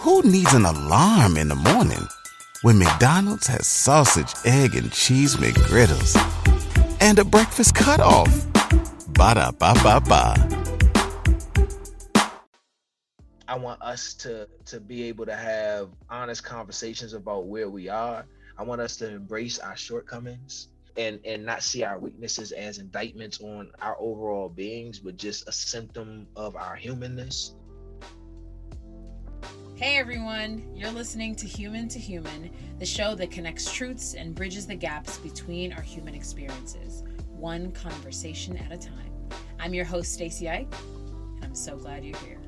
Who needs an alarm in the morning when McDonald's has sausage, egg, and cheese McGriddles and a breakfast cutoff? Ba da ba ba ba. I want us to to be able to have honest conversations about where we are. I want us to embrace our shortcomings and and not see our weaknesses as indictments on our overall beings, but just a symptom of our humanness. Hey everyone, you're listening to Human to Human, the show that connects truths and bridges the gaps between our human experiences, one conversation at a time. I'm your host, Stacy Ike, and I'm so glad you're here.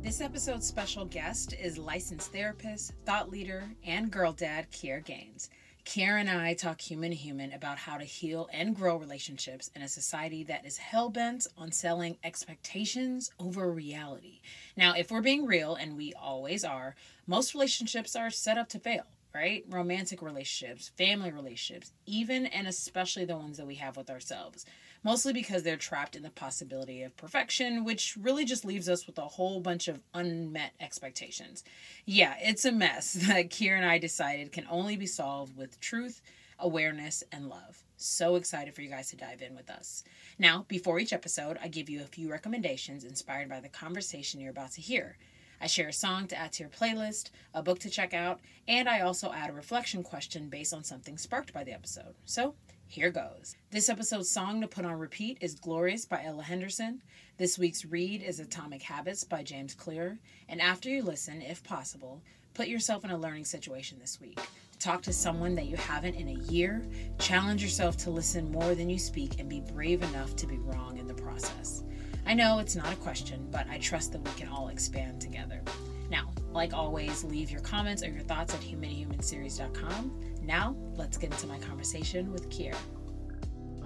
This episode's special guest is licensed therapist, thought leader, and girl dad Kier Gaines. Kier and I talk human to human about how to heal and grow relationships in a society that is hell bent on selling expectations over reality. Now, if we're being real, and we always are, most relationships are set up to fail, right? Romantic relationships, family relationships, even and especially the ones that we have with ourselves mostly because they're trapped in the possibility of perfection, which really just leaves us with a whole bunch of unmet expectations. Yeah, it's a mess that Kier and I decided can only be solved with truth, awareness, and love. So excited for you guys to dive in with us. Now, before each episode, I give you a few recommendations inspired by the conversation you're about to hear. I share a song to add to your playlist, a book to check out, and I also add a reflection question based on something sparked by the episode. So, here goes. This episode's song to put on repeat is Glorious by Ella Henderson. This week's read is Atomic Habits by James Clear. And after you listen, if possible, put yourself in a learning situation this week. Talk to someone that you haven't in a year. Challenge yourself to listen more than you speak and be brave enough to be wrong in the process. I know it's not a question, but I trust that we can all expand together. Now, like always, leave your comments or your thoughts at humanhumanseries.com. Now, let's get into my conversation with Kier.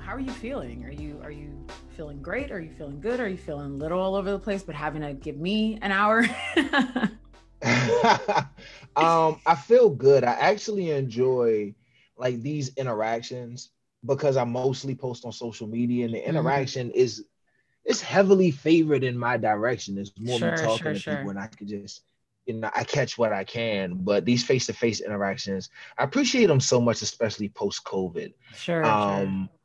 How are you feeling? Are you are you feeling great? Are you feeling good? Are you feeling a little all over the place, but having to give me an hour? um, I feel good. I actually enjoy like these interactions because I mostly post on social media, and the mm-hmm. interaction mm-hmm. is it's heavily favored in my direction. It's more sure, me talking sure, to sure. people, and I could just you know, I catch what I can, but these face to face interactions, I appreciate them so much, especially post COVID. Sure, um, sure.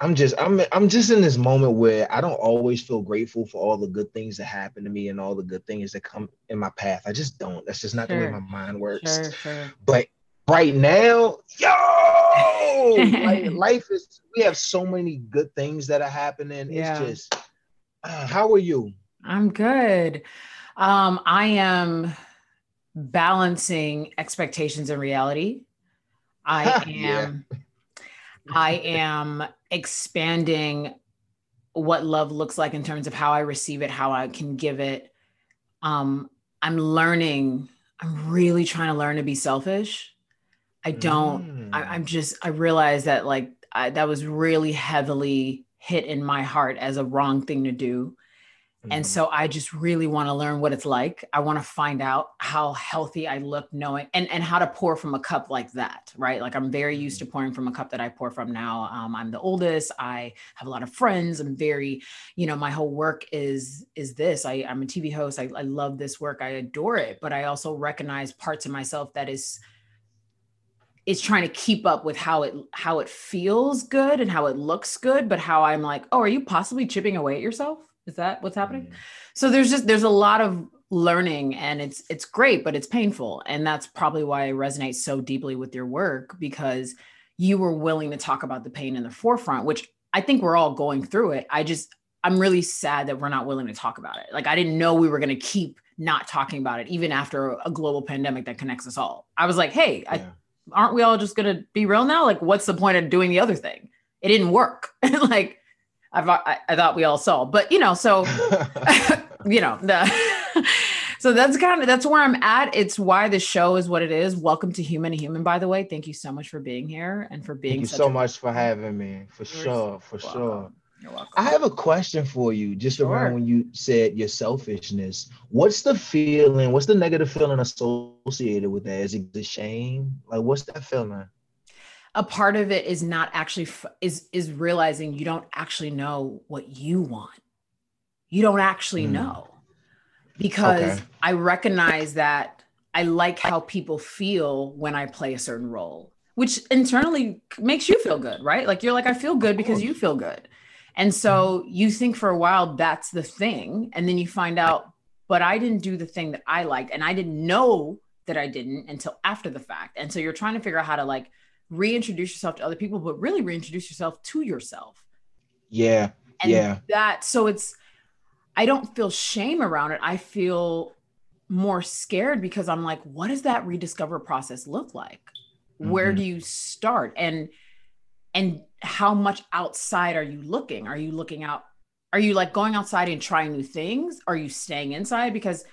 I'm just I'm I'm just in this moment where I don't always feel grateful for all the good things that happen to me and all the good things that come in my path. I just don't. That's just not sure. the way my mind works. Sure, sure. But right now, yo, like, life is. We have so many good things that are happening. Yeah. It's just. Uh, how are you? I'm good. Um, I am balancing expectations and reality. I am yeah. I am expanding what love looks like in terms of how I receive it, how I can give it. Um, I'm learning, I'm really trying to learn to be selfish. I don't, mm. I, am just, I realize that like I, that was really heavily hit in my heart as a wrong thing to do. And mm-hmm. so I just really want to learn what it's like. I want to find out how healthy I look knowing and, and how to pour from a cup like that, right? Like I'm very used to mm-hmm. pouring from a cup that I pour from now. Um, I'm the oldest. I have a lot of friends. I'm very, you know, my whole work is is this. I, I'm a TV host. I, I love this work. I adore it. But I also recognize parts of myself that is is trying to keep up with how it how it feels good and how it looks good, but how I'm like, oh, are you possibly chipping away at yourself? Is that what's happening? Mm. So there's just there's a lot of learning and it's it's great but it's painful and that's probably why I resonate so deeply with your work because you were willing to talk about the pain in the forefront which I think we're all going through it. I just I'm really sad that we're not willing to talk about it. Like I didn't know we were going to keep not talking about it even after a global pandemic that connects us all. I was like, "Hey, yeah. I, aren't we all just going to be real now? Like what's the point of doing the other thing?" It didn't work. like I've, I, I thought we all saw, but you know, so you know, the, so that's kind of that's where I'm at. It's why the show is what it is. Welcome to Human to Human, by the way. Thank you so much for being here and for being. Thank you so much for having me. For sure, for welcome. sure. You're welcome. I have a question for you, just sure. around when you said your selfishness. What's the feeling? What's the negative feeling associated with that? Is it the shame? Like, what's that feeling? A part of it is not actually is is realizing you don't actually know what you want you don't actually mm. know because okay. I recognize that I like how people feel when I play a certain role, which internally makes you feel good, right? Like you're like, I feel good because you feel good. And so mm-hmm. you think for a while that's the thing. And then you find out, but I didn't do the thing that I liked. And I didn't know that I didn't until after the fact. And so you're trying to figure out how to like reintroduce yourself to other people, but really reintroduce yourself to yourself. Yeah. And yeah. That so it's I don't feel shame around it. I feel more scared because I'm like, what does that rediscover process look like? Mm-hmm. Where do you start? And and how much outside are you looking? Are you looking out? Are you like going outside and trying new things? Are you staying inside? Because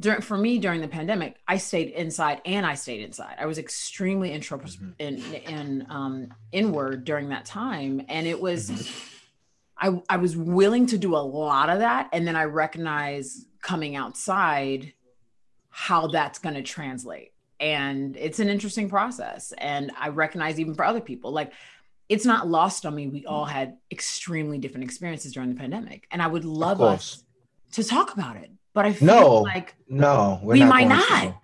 during for me during the pandemic, I stayed inside and I stayed inside. I was extremely introspective mm-hmm. in, in um, inward during that time, and it was. Mm-hmm. I, I was willing to do a lot of that. And then I recognize coming outside how that's going to translate. And it's an interesting process. And I recognize even for other people, like it's not lost on me. We all had extremely different experiences during the pandemic. And I would love us to talk about it. But I feel no, like no, we might not. To.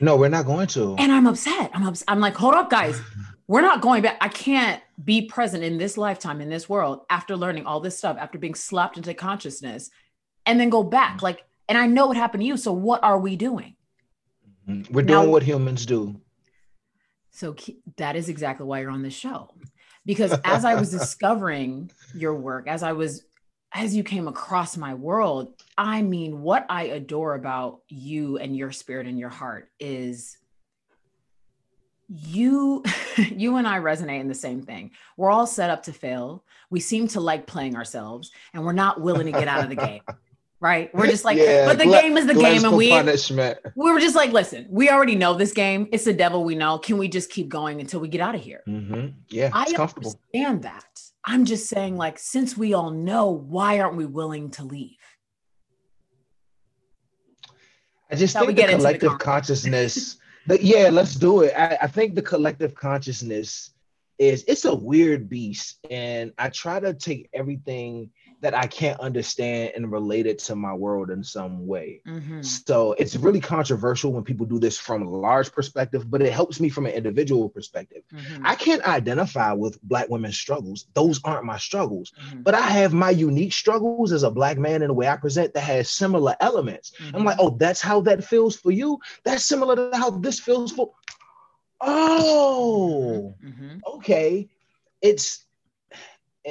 No, we're not going to. And I'm upset. I'm upset. I'm like, hold up, guys. We're not going back. I can't be present in this lifetime, in this world, after learning all this stuff, after being slapped into consciousness, and then go back. Like, and I know what happened to you. So what are we doing? Mm-hmm. We're doing now, what humans do. So that is exactly why you're on this show. Because as I was discovering your work, as I was, as you came across my world, I mean, what I adore about you and your spirit and your heart is you you and I resonate in the same thing. We're all set up to fail. We seem to like playing ourselves and we're not willing to get out of the game right? We're just like, yeah, but the game is the game, and we punishment. we were just like, listen, we already know this game. It's the devil we know. Can we just keep going until we get out of here? Mm-hmm. Yeah, I understand that. I'm just saying, like, since we all know, why aren't we willing to leave? I just think the collective the consciousness. the, yeah, let's do it. I, I think the collective consciousness is it's a weird beast, and I try to take everything that I can't understand and relate it to my world in some way. Mm-hmm. So it's really controversial when people do this from a large perspective, but it helps me from an individual perspective. Mm-hmm. I can't identify with Black women's struggles. Those aren't my struggles, mm-hmm. but I have my unique struggles as a Black man in the way I present that has similar elements. I'm like, mm-hmm. oh, that's how that feels for you. That's similar to how this feels for. Oh, mm-hmm. okay. It's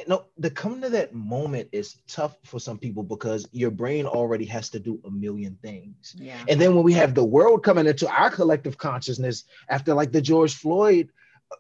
no, the coming to that moment is tough for some people because your brain already has to do a million things. Yeah. And then when we have the world coming into our collective consciousness after like the George Floyd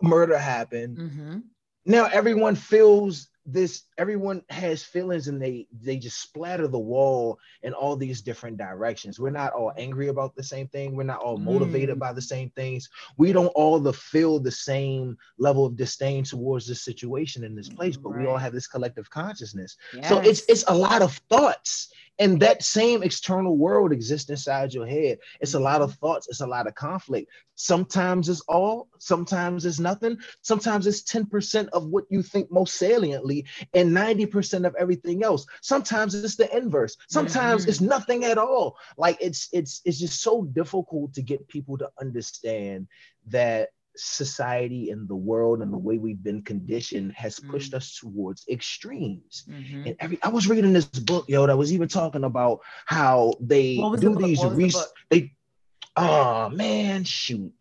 murder happened, mm-hmm. now everyone feels this everyone has feelings and they they just splatter the wall in all these different directions we're not all angry about the same thing we're not all motivated mm. by the same things we don't all the feel the same level of disdain towards this situation in this place but right. we all have this collective consciousness yes. so it's it's a lot of thoughts and that same external world exists inside your head. It's a lot of mm-hmm. thoughts, it's a lot of conflict. Sometimes it's all, sometimes it's nothing, sometimes it's 10% of what you think most saliently, and 90% of everything else. Sometimes it's the inverse. Sometimes mm-hmm. it's nothing at all. Like it's it's it's just so difficult to get people to understand that society and the world and the way we've been conditioned has pushed mm-hmm. us towards extremes. Mm-hmm. And every I was reading this book, yo, that was even talking about how they do the these re- the they oh man, shoot.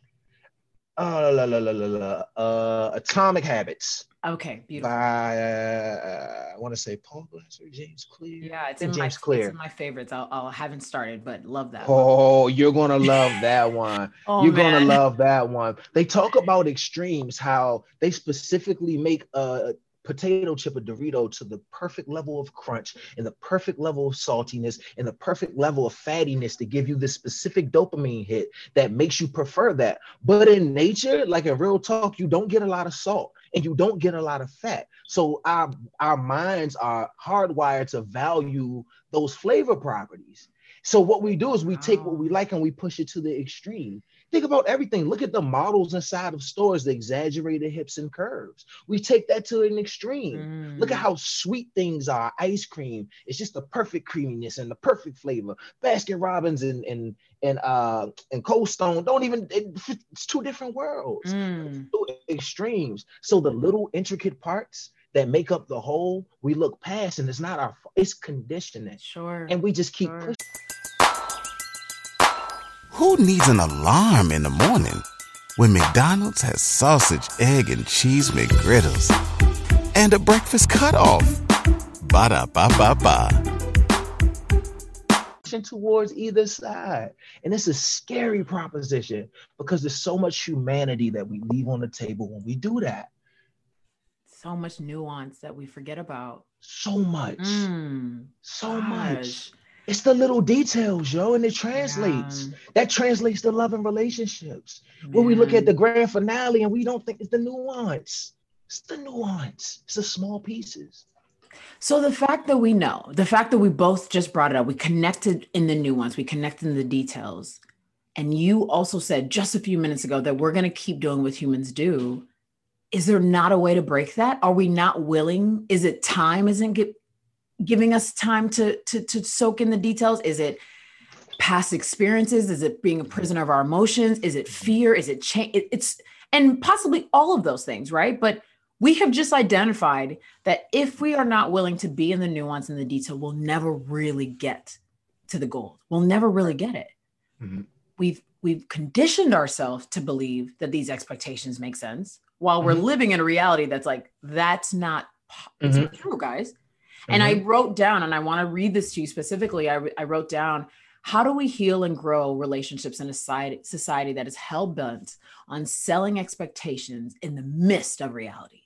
Uh, la, la, la, la, la, uh, Atomic Habits. Okay, beautiful. By uh, I want to say Paul Glasser, James Clear. Yeah, it's in James my, Clear. My favorites. I'll, I'll haven't started, but love that. Oh, one. you're gonna love that one. oh, you're man. gonna love that one. They talk about extremes, how they specifically make a potato chip or Dorito to the perfect level of crunch and the perfect level of saltiness and the perfect level of fattiness to give you this specific dopamine hit that makes you prefer that. But in nature, like in real talk, you don't get a lot of salt and you don't get a lot of fat. So our our minds are hardwired to value those flavor properties. So what we do is we take what we like and we push it to the extreme. Think about everything. Look at the models inside of stores, the exaggerated hips and curves. We take that to an extreme. Mm. Look at mm. how sweet things are. Ice cream. It's just the perfect creaminess and the perfect flavor. Baskin Robbins and and and uh and Cold Stone don't even it, it's two different worlds. Mm. Two extremes. So the little intricate parts that make up the whole, we look past and it's not our it's conditioning. Sure. And we just keep sure. pushing. Who needs an alarm in the morning when McDonald's has sausage, egg, and cheese McGriddles and a breakfast cutoff? Ba da ba ba ba. Towards either side. And it's a scary proposition because there's so much humanity that we leave on the table when we do that. So much nuance that we forget about. So much. Mm, so gosh. much it's the little details, yo, and it translates. Yeah. That translates to love and relationships. Man. When we look at the grand finale and we don't think it's the nuance. It's the nuance. It's the small pieces. So the fact that we know, the fact that we both just brought it up, we connected in the nuance, we connected in the details. And you also said just a few minutes ago that we're going to keep doing what humans do. Is there not a way to break that? Are we not willing? Is it time isn't get giving us time to to to soak in the details? Is it past experiences? Is it being a prisoner of our emotions? Is it fear? Is it change? It, it's and possibly all of those things, right? But we have just identified that if we are not willing to be in the nuance and the detail, we'll never really get to the goal. We'll never really get it. Mm-hmm. We've we've conditioned ourselves to believe that these expectations make sense while mm-hmm. we're living in a reality that's like that's not it's mm-hmm. true guys and mm-hmm. I wrote down, and I want to read this to you specifically. I, I wrote down, how do we heal and grow relationships in a society, society that is hell bent on selling expectations in the midst of reality?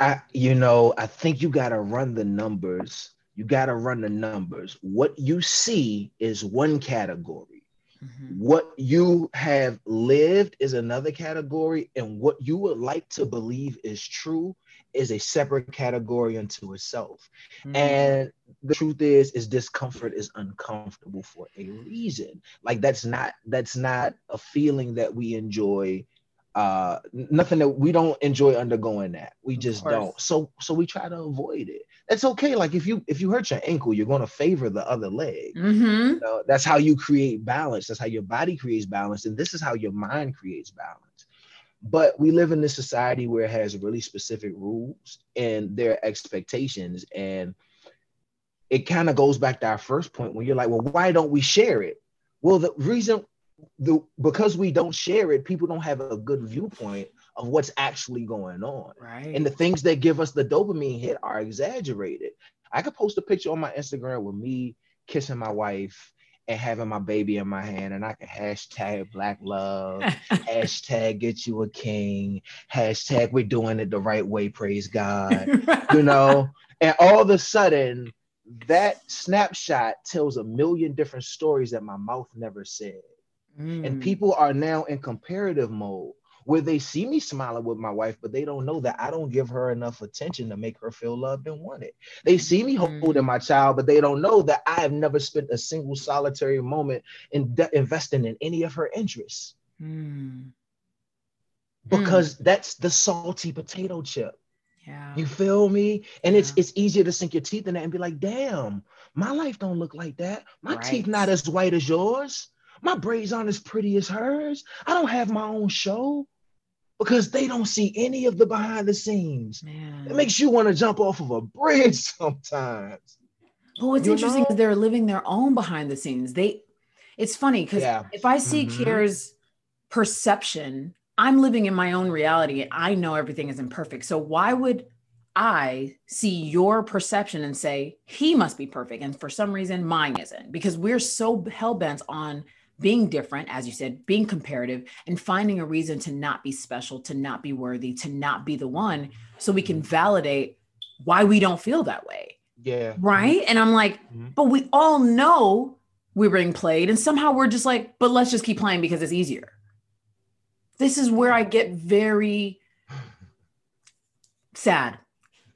I, you know, I think you got to run the numbers. You got to run the numbers. What you see is one category. Mm-hmm. What you have lived is another category, and what you would like to believe is true is a separate category unto itself. Mm. And the truth is, is discomfort is uncomfortable for a reason. Like that's not that's not a feeling that we enjoy. Uh, nothing that we don't enjoy undergoing that. We just don't. So so we try to avoid it. That's okay. Like if you if you hurt your ankle, you're going to favor the other leg. Mm-hmm. You know, that's how you create balance. That's how your body creates balance, and this is how your mind creates balance. But we live in this society where it has really specific rules and their expectations. And it kind of goes back to our first point when you're like, well, why don't we share it? Well, the reason the because we don't share it, people don't have a good viewpoint of what's actually going on. Right. And the things that give us the dopamine hit are exaggerated. I could post a picture on my Instagram with me kissing my wife and having my baby in my hand and I can hashtag black love, hashtag get you a king, hashtag we're doing it the right way, praise God. you know, and all of a sudden that snapshot tells a million different stories that my mouth never said. Mm. And people are now in comparative mode where they see me smiling with my wife, but they don't know that I don't give her enough attention to make her feel loved and wanted. They see me mm-hmm. holding my child, but they don't know that I have never spent a single solitary moment in de- investing in any of her interests. Mm. Because mm. that's the salty potato chip. Yeah. You feel me? And yeah. it's it's easier to sink your teeth in that and be like, damn, my life don't look like that. My right. teeth not as white as yours. My braids aren't as pretty as hers. I don't have my own show because they don't see any of the behind the scenes. Man. It makes you want to jump off of a bridge sometimes. Well, what's you interesting know? is they're living their own behind the scenes. They, it's funny because yeah. if I see mm-hmm. Kier's perception, I'm living in my own reality. I know everything is imperfect. So why would I see your perception and say he must be perfect, and for some reason mine isn't? Because we're so hell bent on being different, as you said, being comparative, and finding a reason to not be special, to not be worthy, to not be the one, so we can validate why we don't feel that way. Yeah. Right. And I'm like, mm-hmm. but we all know we're being played, and somehow we're just like, but let's just keep playing because it's easier. This is where I get very sad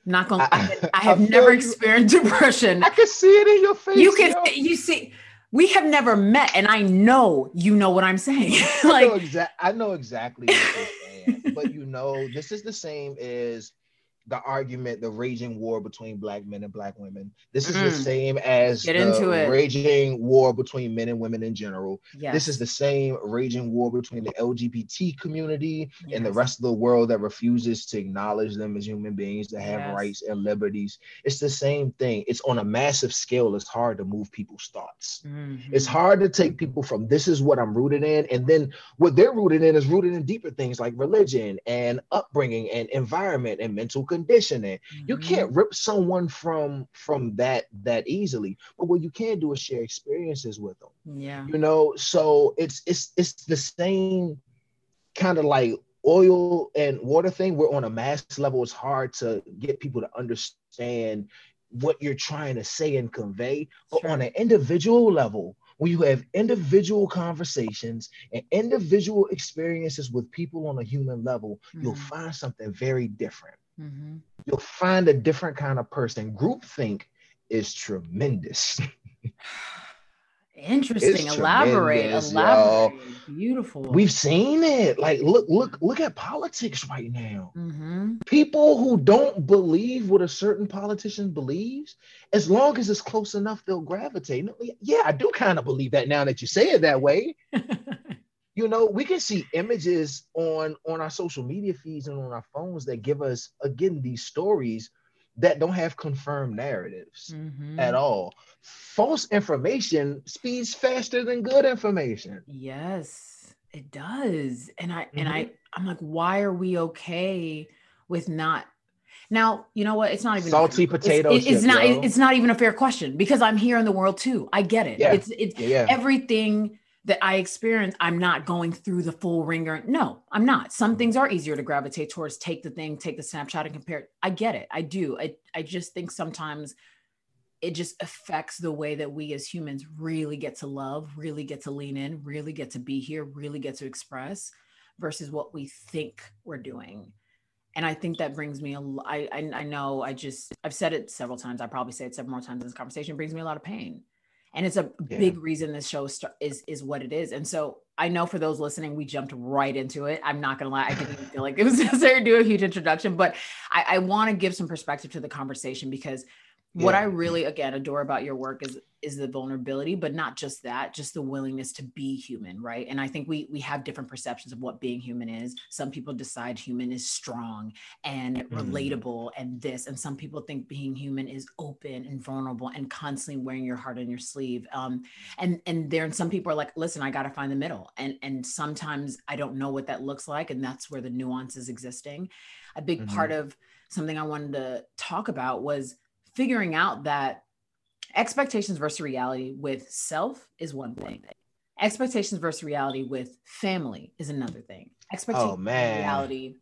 Not gonna. I, I, I have never you, experienced depression. I can see it in your face. You can. Yo. You see. We have never met, and I know you know what I'm saying. like, I know, exa- I know exactly what you're saying, but you know, this is the same as the argument, the raging war between black men and black women. This is mm. the same as Get the raging war between men and women in general. Yes. This is the same raging war between the LGBT community yes. and the rest of the world that refuses to acknowledge them as human beings that have yes. rights and liberties. It's the same thing. It's on a massive scale. It's hard to move people's thoughts. Mm-hmm. It's hard to take people from this is what I'm rooted in, and then what they're rooted in is rooted in deeper things like religion and upbringing and environment and mental conditioning. Mm-hmm. You can't rip someone from from that that easily. But what you can do is share experiences with them. Yeah. You know, so it's it's it's the same kind of like oil and water thing. We're on a mass level. It's hard to get people to understand what you're trying to say and convey. But sure. on an individual level, when you have individual conversations and individual experiences with people on a human level, mm-hmm. you'll find something very different. Mm-hmm. You'll find a different kind of person. Groupthink is tremendous. Interesting. It's elaborate. Elaborate. Yo. Beautiful. We've seen it. Like, look, look, look at politics right now. Mm-hmm. People who don't believe what a certain politician believes, as long as it's close enough, they'll gravitate. Yeah, I do kind of believe that now that you say it that way. you know we can see images on on our social media feeds and on our phones that give us again these stories that don't have confirmed narratives mm-hmm. at all false information speeds faster than good information yes it does and i mm-hmm. and i i'm like why are we okay with not now, you know what? It's not even salty potato. It's, it's not. It's not even a fair question because I'm here in the world too. I get it. Yeah. It's it's yeah. everything that I experience, I'm not going through the full wringer. No, I'm not. Some mm-hmm. things are easier to gravitate towards. Take the thing, take the snapshot and compare it. I get it. I do. I, I just think sometimes it just affects the way that we as humans really get to love, really get to lean in, really get to be here, really get to express versus what we think we're doing. And I think that brings me a, I, I, I know I just, I've said it several times. I probably say it several more times in this conversation, brings me a lot of pain and it's a yeah. big reason this show is is what it is and so i know for those listening we jumped right into it i'm not gonna lie i didn't even feel like it was necessary to do a huge introduction but i, I want to give some perspective to the conversation because yeah. what i really again adore about your work is is the vulnerability but not just that just the willingness to be human right and i think we we have different perceptions of what being human is some people decide human is strong and mm. relatable and this and some people think being human is open and vulnerable and constantly wearing your heart on your sleeve um and and there and some people are like listen i got to find the middle and and sometimes i don't know what that looks like and that's where the nuance is existing a big mm-hmm. part of something i wanted to talk about was figuring out that expectations versus reality with self is one thing. Expectations versus reality with family is another thing. Expectations oh, man. reality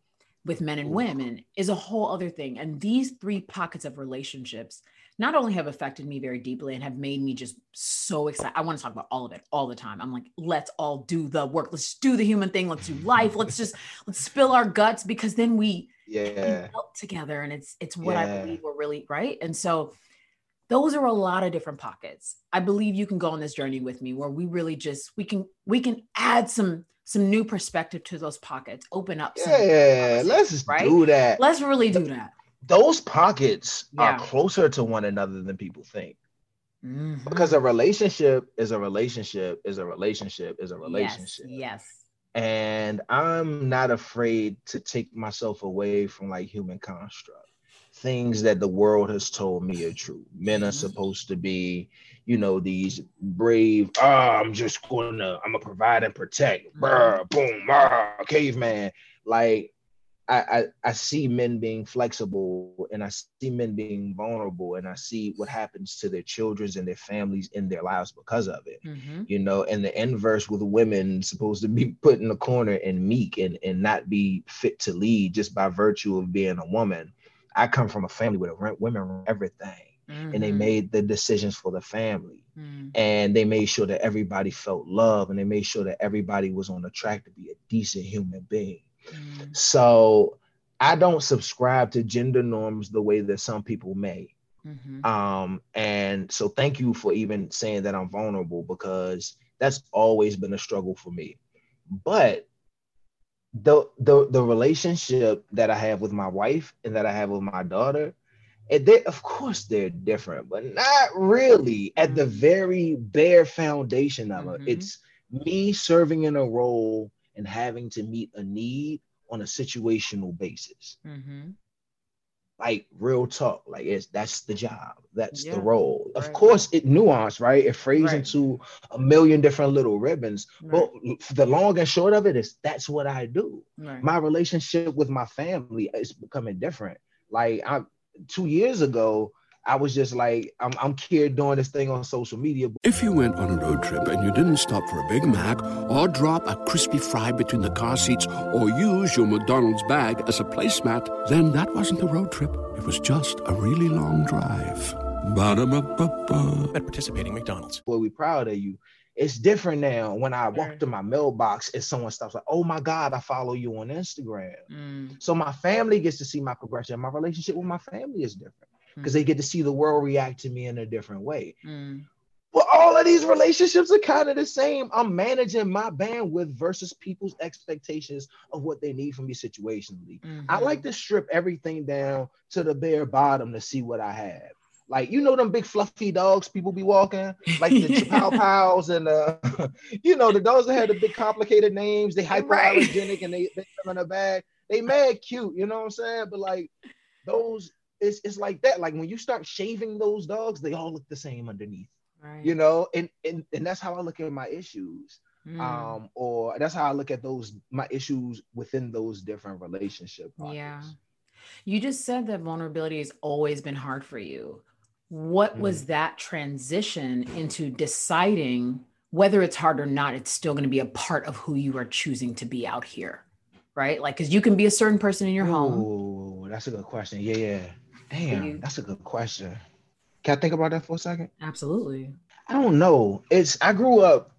with men and women is a whole other thing. And these three pockets of relationships not only have affected me very deeply and have made me just so excited. I want to talk about all of it all the time. I'm like, let's all do the work. Let's do the human thing. Let's do life. Let's just let's spill our guts because then we yeah help together. And it's it's what yeah. I believe we're really right. And so those are a lot of different pockets i believe you can go on this journey with me where we really just we can we can add some some new perspective to those pockets open up yeah let's right? do that let's really do that those pockets yeah. are closer to one another than people think mm-hmm. because a relationship is a relationship is a relationship is a relationship yes, yes and i'm not afraid to take myself away from like human construct things that the world has told me are true. Men are mm-hmm. supposed to be, you know, these brave, ah, I'm just gonna, I'm gonna provide and protect. Brr, boom, ah, caveman. Like I, I, see men being flexible and I see men being vulnerable and I see what happens to their children and their families in their lives because of it. Mm-hmm. You know, and the inverse with women supposed to be put in the corner and meek and, and not be fit to lead just by virtue of being a woman I come from a family where women run everything. Mm-hmm. And they mm-hmm. made the decisions for the family. Mm-hmm. And they made sure that everybody felt love and they made sure that everybody was on the track to be a decent human being. Mm-hmm. So I don't subscribe to gender norms the way that some people may. Mm-hmm. Um, and so thank you for even saying that I'm vulnerable because that's always been a struggle for me. But the the the relationship that I have with my wife and that I have with my daughter, and they of course they're different, but not really. At the mm-hmm. very bare foundation of mm-hmm. it, it's me serving in a role and having to meet a need on a situational basis. Mm-hmm like real talk like it's that's the job that's yeah, the role right. of course it nuance right it frays right. into a million different little ribbons right. but the long and short of it is that's what i do my relationship with my family is becoming different like i two years ago I was just like, I'm, I'm here doing this thing on social media. If you went on a road trip and you didn't stop for a Big Mac or drop a crispy fry between the car seats or use your McDonald's bag as a placemat, then that wasn't a road trip. It was just a really long drive. Ba-da-ba-ba-ba. At participating McDonald's. Boy, we proud of you. It's different now when I walk to my mailbox and someone stops like, oh my God, I follow you on Instagram. Mm. So my family gets to see my progression. My relationship with my family is different because mm. they get to see the world react to me in a different way. Mm. Well, all of these relationships are kind of the same. I'm managing my bandwidth versus people's expectations of what they need from me situationally. Mm-hmm. I like to strip everything down to the bare bottom to see what I have. Like you know them big fluffy dogs people be walking, like the Pow Pows and uh, you know the dogs that had the big complicated names. They hyperallergenic right. and they they come in a bag. They mad cute, you know what I'm saying? But like those it's, it's like that. Like when you start shaving those dogs, they all look the same underneath. Right. You know, and, and and that's how I look at my issues. Mm. Um, or that's how I look at those my issues within those different relationship Yeah. You just said that vulnerability has always been hard for you. What mm. was that transition into deciding whether it's hard or not, it's still going to be a part of who you are choosing to be out here? Right? Like, because you can be a certain person in your Ooh, home. That's a good question. Yeah, yeah. Damn, that's a good question. Can I think about that for a second? Absolutely. I don't know. It's I grew up,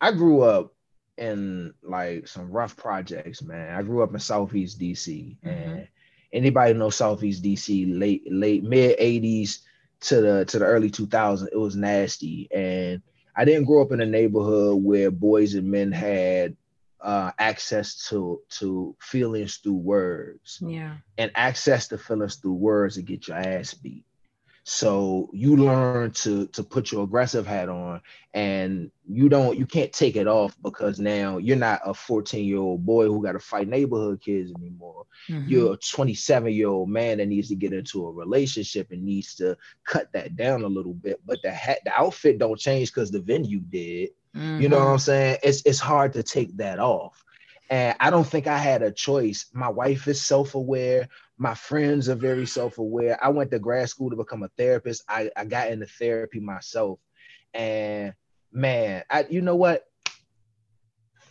I grew up in like some rough projects, man. I grew up in Southeast DC, mm-hmm. and anybody know Southeast DC, late late mid '80s to the to the early 2000s, it was nasty. And I didn't grow up in a neighborhood where boys and men had uh, access to to feelings through words. Yeah. And access to feelings through words to get your ass beat. So you learn to to put your aggressive hat on and you don't you can't take it off because now you're not a 14 year old boy who got to fight neighborhood kids anymore. Mm-hmm. You're a 27 year old man that needs to get into a relationship and needs to cut that down a little bit. But the hat the outfit don't change because the venue did. Mm-hmm. You know what mm-hmm. I'm saying? It's it's hard to take that off. And I don't think I had a choice. My wife is self-aware. My friends are very self-aware. I went to grad school to become a therapist. I, I got into therapy myself. And man, I you know what?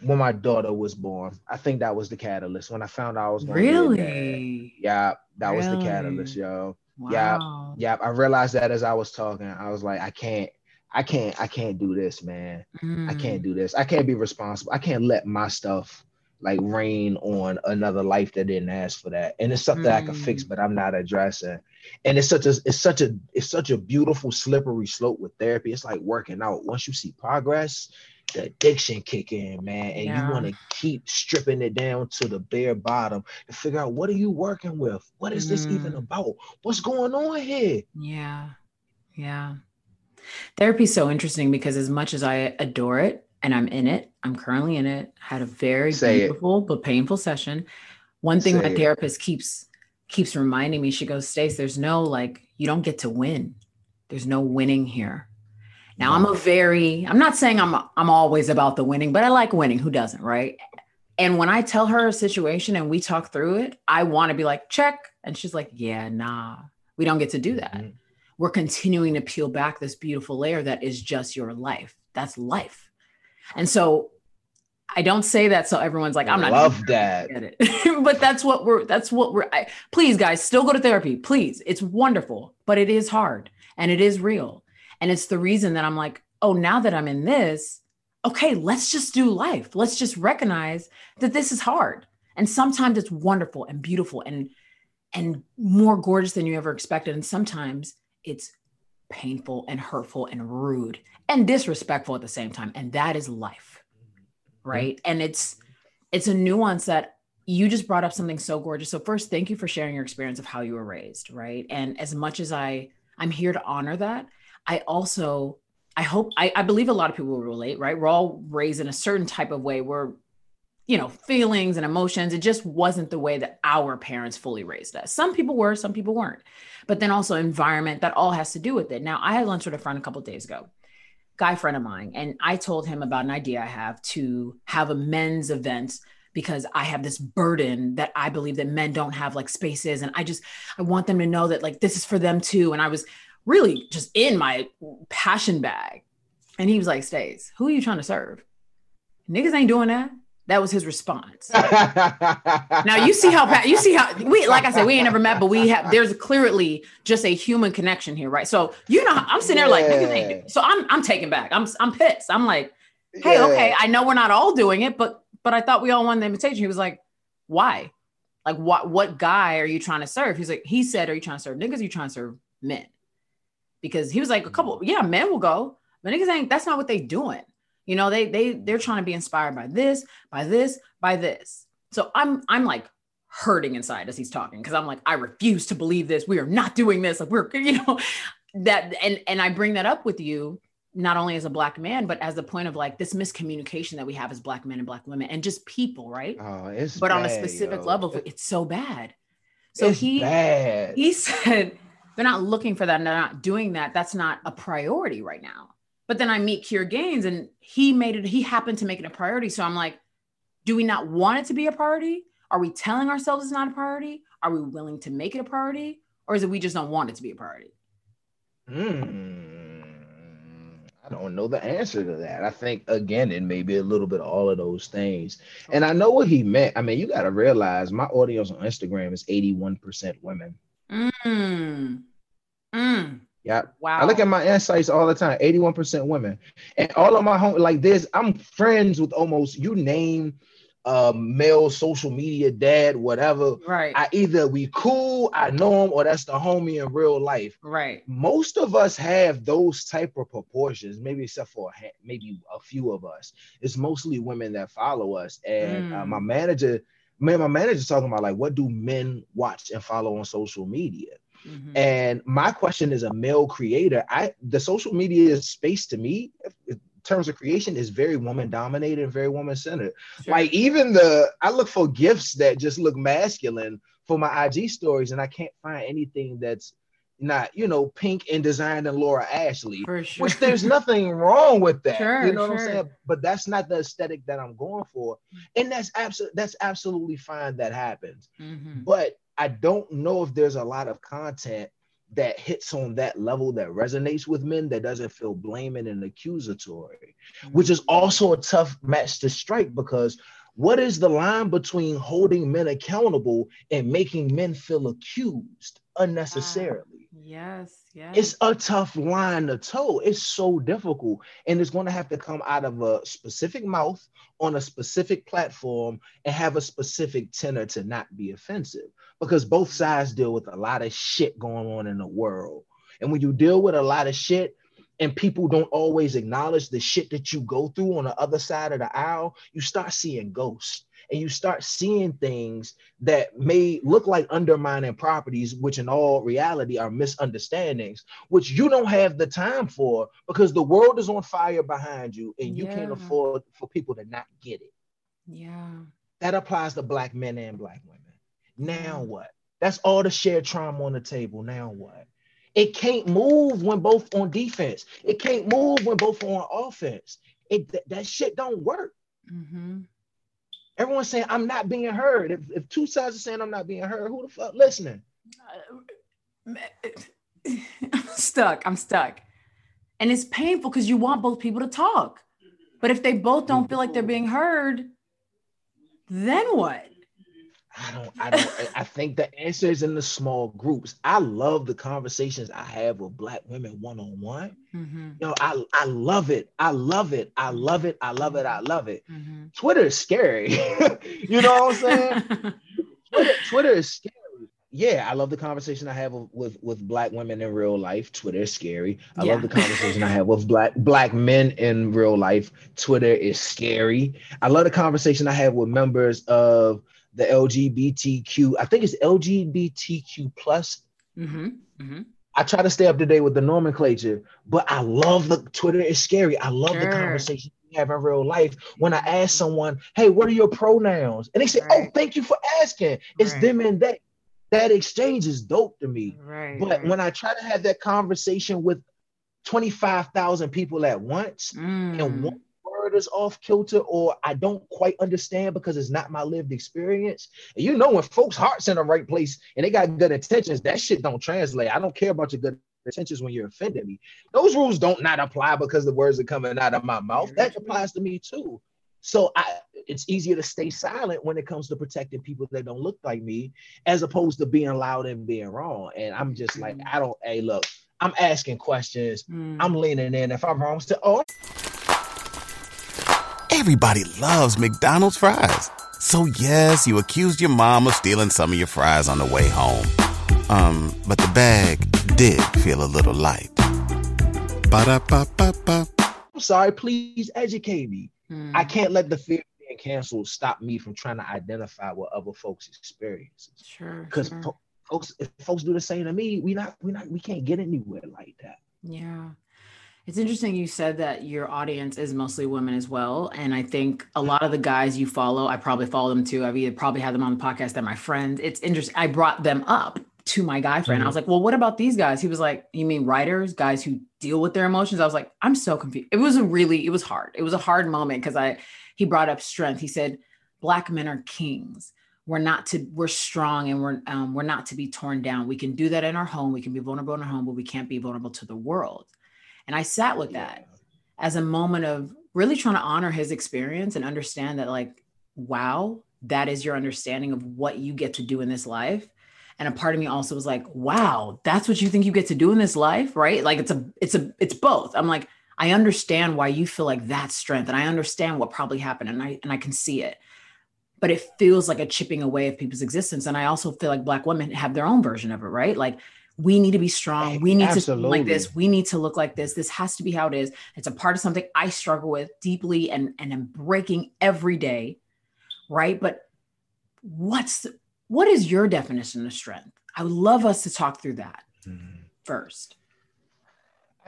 When my daughter was born, I think that was the catalyst. When I found out I was going really, yeah, that really? was the catalyst, yo. Wow. Yeah, yeah. I realized that as I was talking, I was like, I can't, I can't I can't do this, man. Mm. I can't do this. I can't be responsible. I can't let my stuff like rain on another life that didn't ask for that. And it's something mm. I can fix, mm. but I'm not addressing. And it's such a it's such a it's such a beautiful slippery slope with therapy. It's like working out. Once you see progress, the addiction kick in, man, and yeah. you want to keep stripping it down to the bare bottom to figure out what are you working with? What is mm. this even mm. about? What's going on here? Yeah. Yeah. Therapy is so interesting because as much as I adore it and I'm in it, I'm currently in it, had a very Say beautiful it. but painful session. One thing Say my therapist keeps keeps reminding me, she goes, Stace, there's no like, you don't get to win. There's no winning here. Now. I'm a very, I'm not saying I'm I'm always about the winning, but I like winning. Who doesn't, right? And when I tell her a situation and we talk through it, I want to be like, check. And she's like, yeah, nah, we don't get to do that. Mm-hmm we're continuing to peel back this beautiful layer that is just your life. That's life. And so I don't say that so everyone's like, I'm not love that. but that's what we're that's what we're I, please guys still go to therapy. Please. It's wonderful, but it is hard and it is real. And it's the reason that I'm like, oh, now that I'm in this, okay, let's just do life. Let's just recognize that this is hard And sometimes it's wonderful and beautiful and and more gorgeous than you ever expected. And sometimes it's painful and hurtful and rude and disrespectful at the same time. And that is life. Right. Mm-hmm. And it's it's a nuance that you just brought up something so gorgeous. So first, thank you for sharing your experience of how you were raised, right? And as much as I I'm here to honor that, I also I hope I, I believe a lot of people will relate, right? We're all raised in a certain type of way where you know, feelings and emotions. It just wasn't the way that our parents fully raised us. Some people were, some people weren't. But then also environment, that all has to do with it. Now, I had lunch with a friend a couple days ago, guy friend of mine, and I told him about an idea I have to have a men's event because I have this burden that I believe that men don't have like spaces. And I just, I want them to know that like this is for them too. And I was really just in my passion bag. And he was like, Stace, who are you trying to serve? Niggas ain't doing that. That was his response. now you see how you see how we like I said we ain't never met, but we have there's clearly just a human connection here, right? So you know I'm sitting there like yeah. so I'm I'm taken back. I'm I'm pissed. I'm like, hey, yeah. okay, I know we're not all doing it, but but I thought we all wanted the invitation. He was like, why? Like what what guy are you trying to serve? He's like, he said, Are you trying to serve niggas? Are you trying to serve men? Because he was like, a couple, yeah, men will go, but niggas ain't that's not what they doing. You know, they they they're trying to be inspired by this, by this, by this. So I'm I'm like hurting inside as he's talking because I'm like I refuse to believe this. We are not doing this. Like we're you know that and and I bring that up with you not only as a black man but as the point of like this miscommunication that we have as black men and black women and just people, right? Oh, it's but bad, on a specific yo. level, it's so bad. So It's he bad. he said they're not looking for that and they're not doing that. That's not a priority right now. But then I meet Kier Gaines and he made it, he happened to make it a priority. So I'm like, do we not want it to be a priority? Are we telling ourselves it's not a priority? Are we willing to make it a priority? Or is it we just don't want it to be a priority? Hmm. I don't know the answer to that. I think again, it may be a little bit of all of those things. And I know what he meant. I mean, you got to realize my audience on Instagram is 81% women. Mm. Mm. Yeah. Wow. I look at my insights all the time, 81% women. And all of my home, like this, I'm friends with almost you name uh male social media dad, whatever. Right. I either we cool, I know him, or that's the homie in real life. right. Most of us have those type of proportions, maybe except for a maybe a few of us. It's mostly women that follow us. And uh, Mm. my manager, man, my manager's talking about like what do men watch and follow on social media? Mhm. And my question is a male creator. I the social media space to me, in terms of creation, is very woman dominated and very woman centered. Sure. Like even the I look for GIFs that just look masculine for my IG stories, and I can't find anything that's not you know pink and designed in Laura Ashley. for sure. Which there's nothing wrong with that. Sure, you know what. I'm saying? But that's not the aesthetic that I'm going for. And that's absolutely that's absolutely fine that happens Mhm. but I don't know if there's a lot of content that hits on that level that resonates with men that doesn't feel blaming and accusatory, which is mm-hmm. also a tough match to strike because what is the line between holding men accountable and making men feel accused unnecessarily? Yes. Yes. It's a tough line to toe. It's so difficult. And it's going to have to come out of a specific mouth on a specific platform and have a specific tenor to not be offensive because both sides deal with a lot of shit going on in the world. And when you deal with a lot of shit and people don't always acknowledge the shit that you go through on the other side of the aisle, you start seeing ghosts and you start seeing things that may look like undermining properties, which in all reality are misunderstandings, which you don't have the time for because the world is on fire behind you and you can't afford for people to not get it. yeah. That applies to black men and black women. Now what? That's all the shared trauma on the table. Now what? It can't move when both on defense. It can't move when both on offense. It that, that shit don't work. Mm-hmm. Everyone's saying I'm not being heard. If, if two sides are saying I'm not being heard, who the fuck listening? Uh, I'm stuck. I'm stuck. And it's painful because you want both people to talk. But if they both don't feel like they're being heard, then what? I don't, I don't, I think the answer is in the small groups. I love the conversations I have with black women one on one. You know, I, I love it. I love it. I love it. I love it. I love it. Mm-hmm. Twitter is scary. you know what I'm saying? Twitter, Twitter is scary. Yeah, I love the conversation I have with, with, with black women in real life. Twitter is scary. I Yeah. love the conversation I have with black black men in real life. Twitter is scary. I love the conversation I have with members of the LGBTQ. I think it's LGBTQ plus. mm-hmm. Mm-hmm. I try to stay up to date with the nomenclature, but I love the Twitter is scary. I love the conversation we have in real life. When I ask someone, "Hey, what are your pronouns?" and they say, "Oh, thank you for asking." It's Right. them and they. That exchange is dope to me. Right. But when I try to have that conversation with twenty five thousand people at once, Mm. and one word off kilter or I don't quite understand because it's not my lived experience. And you know when folks' hearts in the right place and they got good intentions, that shit don't translate. I don't care about your good intentions when you're offending me. Those rules don't not apply because the words are coming out of my mouth. That applies to me too. So I it's easier to stay silent when it comes to protecting people that don't look like me, as opposed to being loud and being wrong. And I'm just like, I don't, hey, look, I'm asking questions. Mm. I'm leaning in. If I'm wrong, say, oh, Everybody loves McDonald's fries. So yes, you accused your mom of stealing some of your fries on the way home. Um, but the bag did feel a little light. Ba-da-ba-ba-ba. I'm sorry, please educate me. Mm. I can't let the fear of being canceled stop me from trying to identify what other folks' experiences. Sure. Because sure. fo- folks, if folks do the same to me, we not, we not, we can't get anywhere like that. Yeah. It's interesting you said that your audience is mostly women as well. And I think a lot of the guys you follow, I probably follow them too. I've either probably had them on the podcast, they're my friends. It's interesting. I brought them up to my guy friend. I was like, well, what about these guys? He was like, you mean writers, guys who deal with their emotions? I was like, I'm so confused. It was a really, it was hard. It was a hard moment because I, he brought up strength. He said, black men are kings. We're not to, we're strong and we're, um, we're not to be torn down. We can do that in our home. We can be vulnerable in our home, but we can't be vulnerable to the world. And I sat with that as a moment of really trying to honor his experience and understand that, like, wow, that is your understanding of what you get to do in this life. And a part of me also was like, wow, that's what you think you get to do in this life, right? Like it's a, it's a, it's both. I'm like, I understand why you feel like that's strength, and I understand what probably happened, and I and I can see it. But it feels like a chipping away of people's existence. And I also feel like black women have their own version of it, right? Like we need to be strong. We need to feel like this. We need to look like this. This has to be how it is. It's a part of something I struggle with deeply and and I'm breaking every day, right? But what's the, what is your definition of strength? I would love us to talk through that first.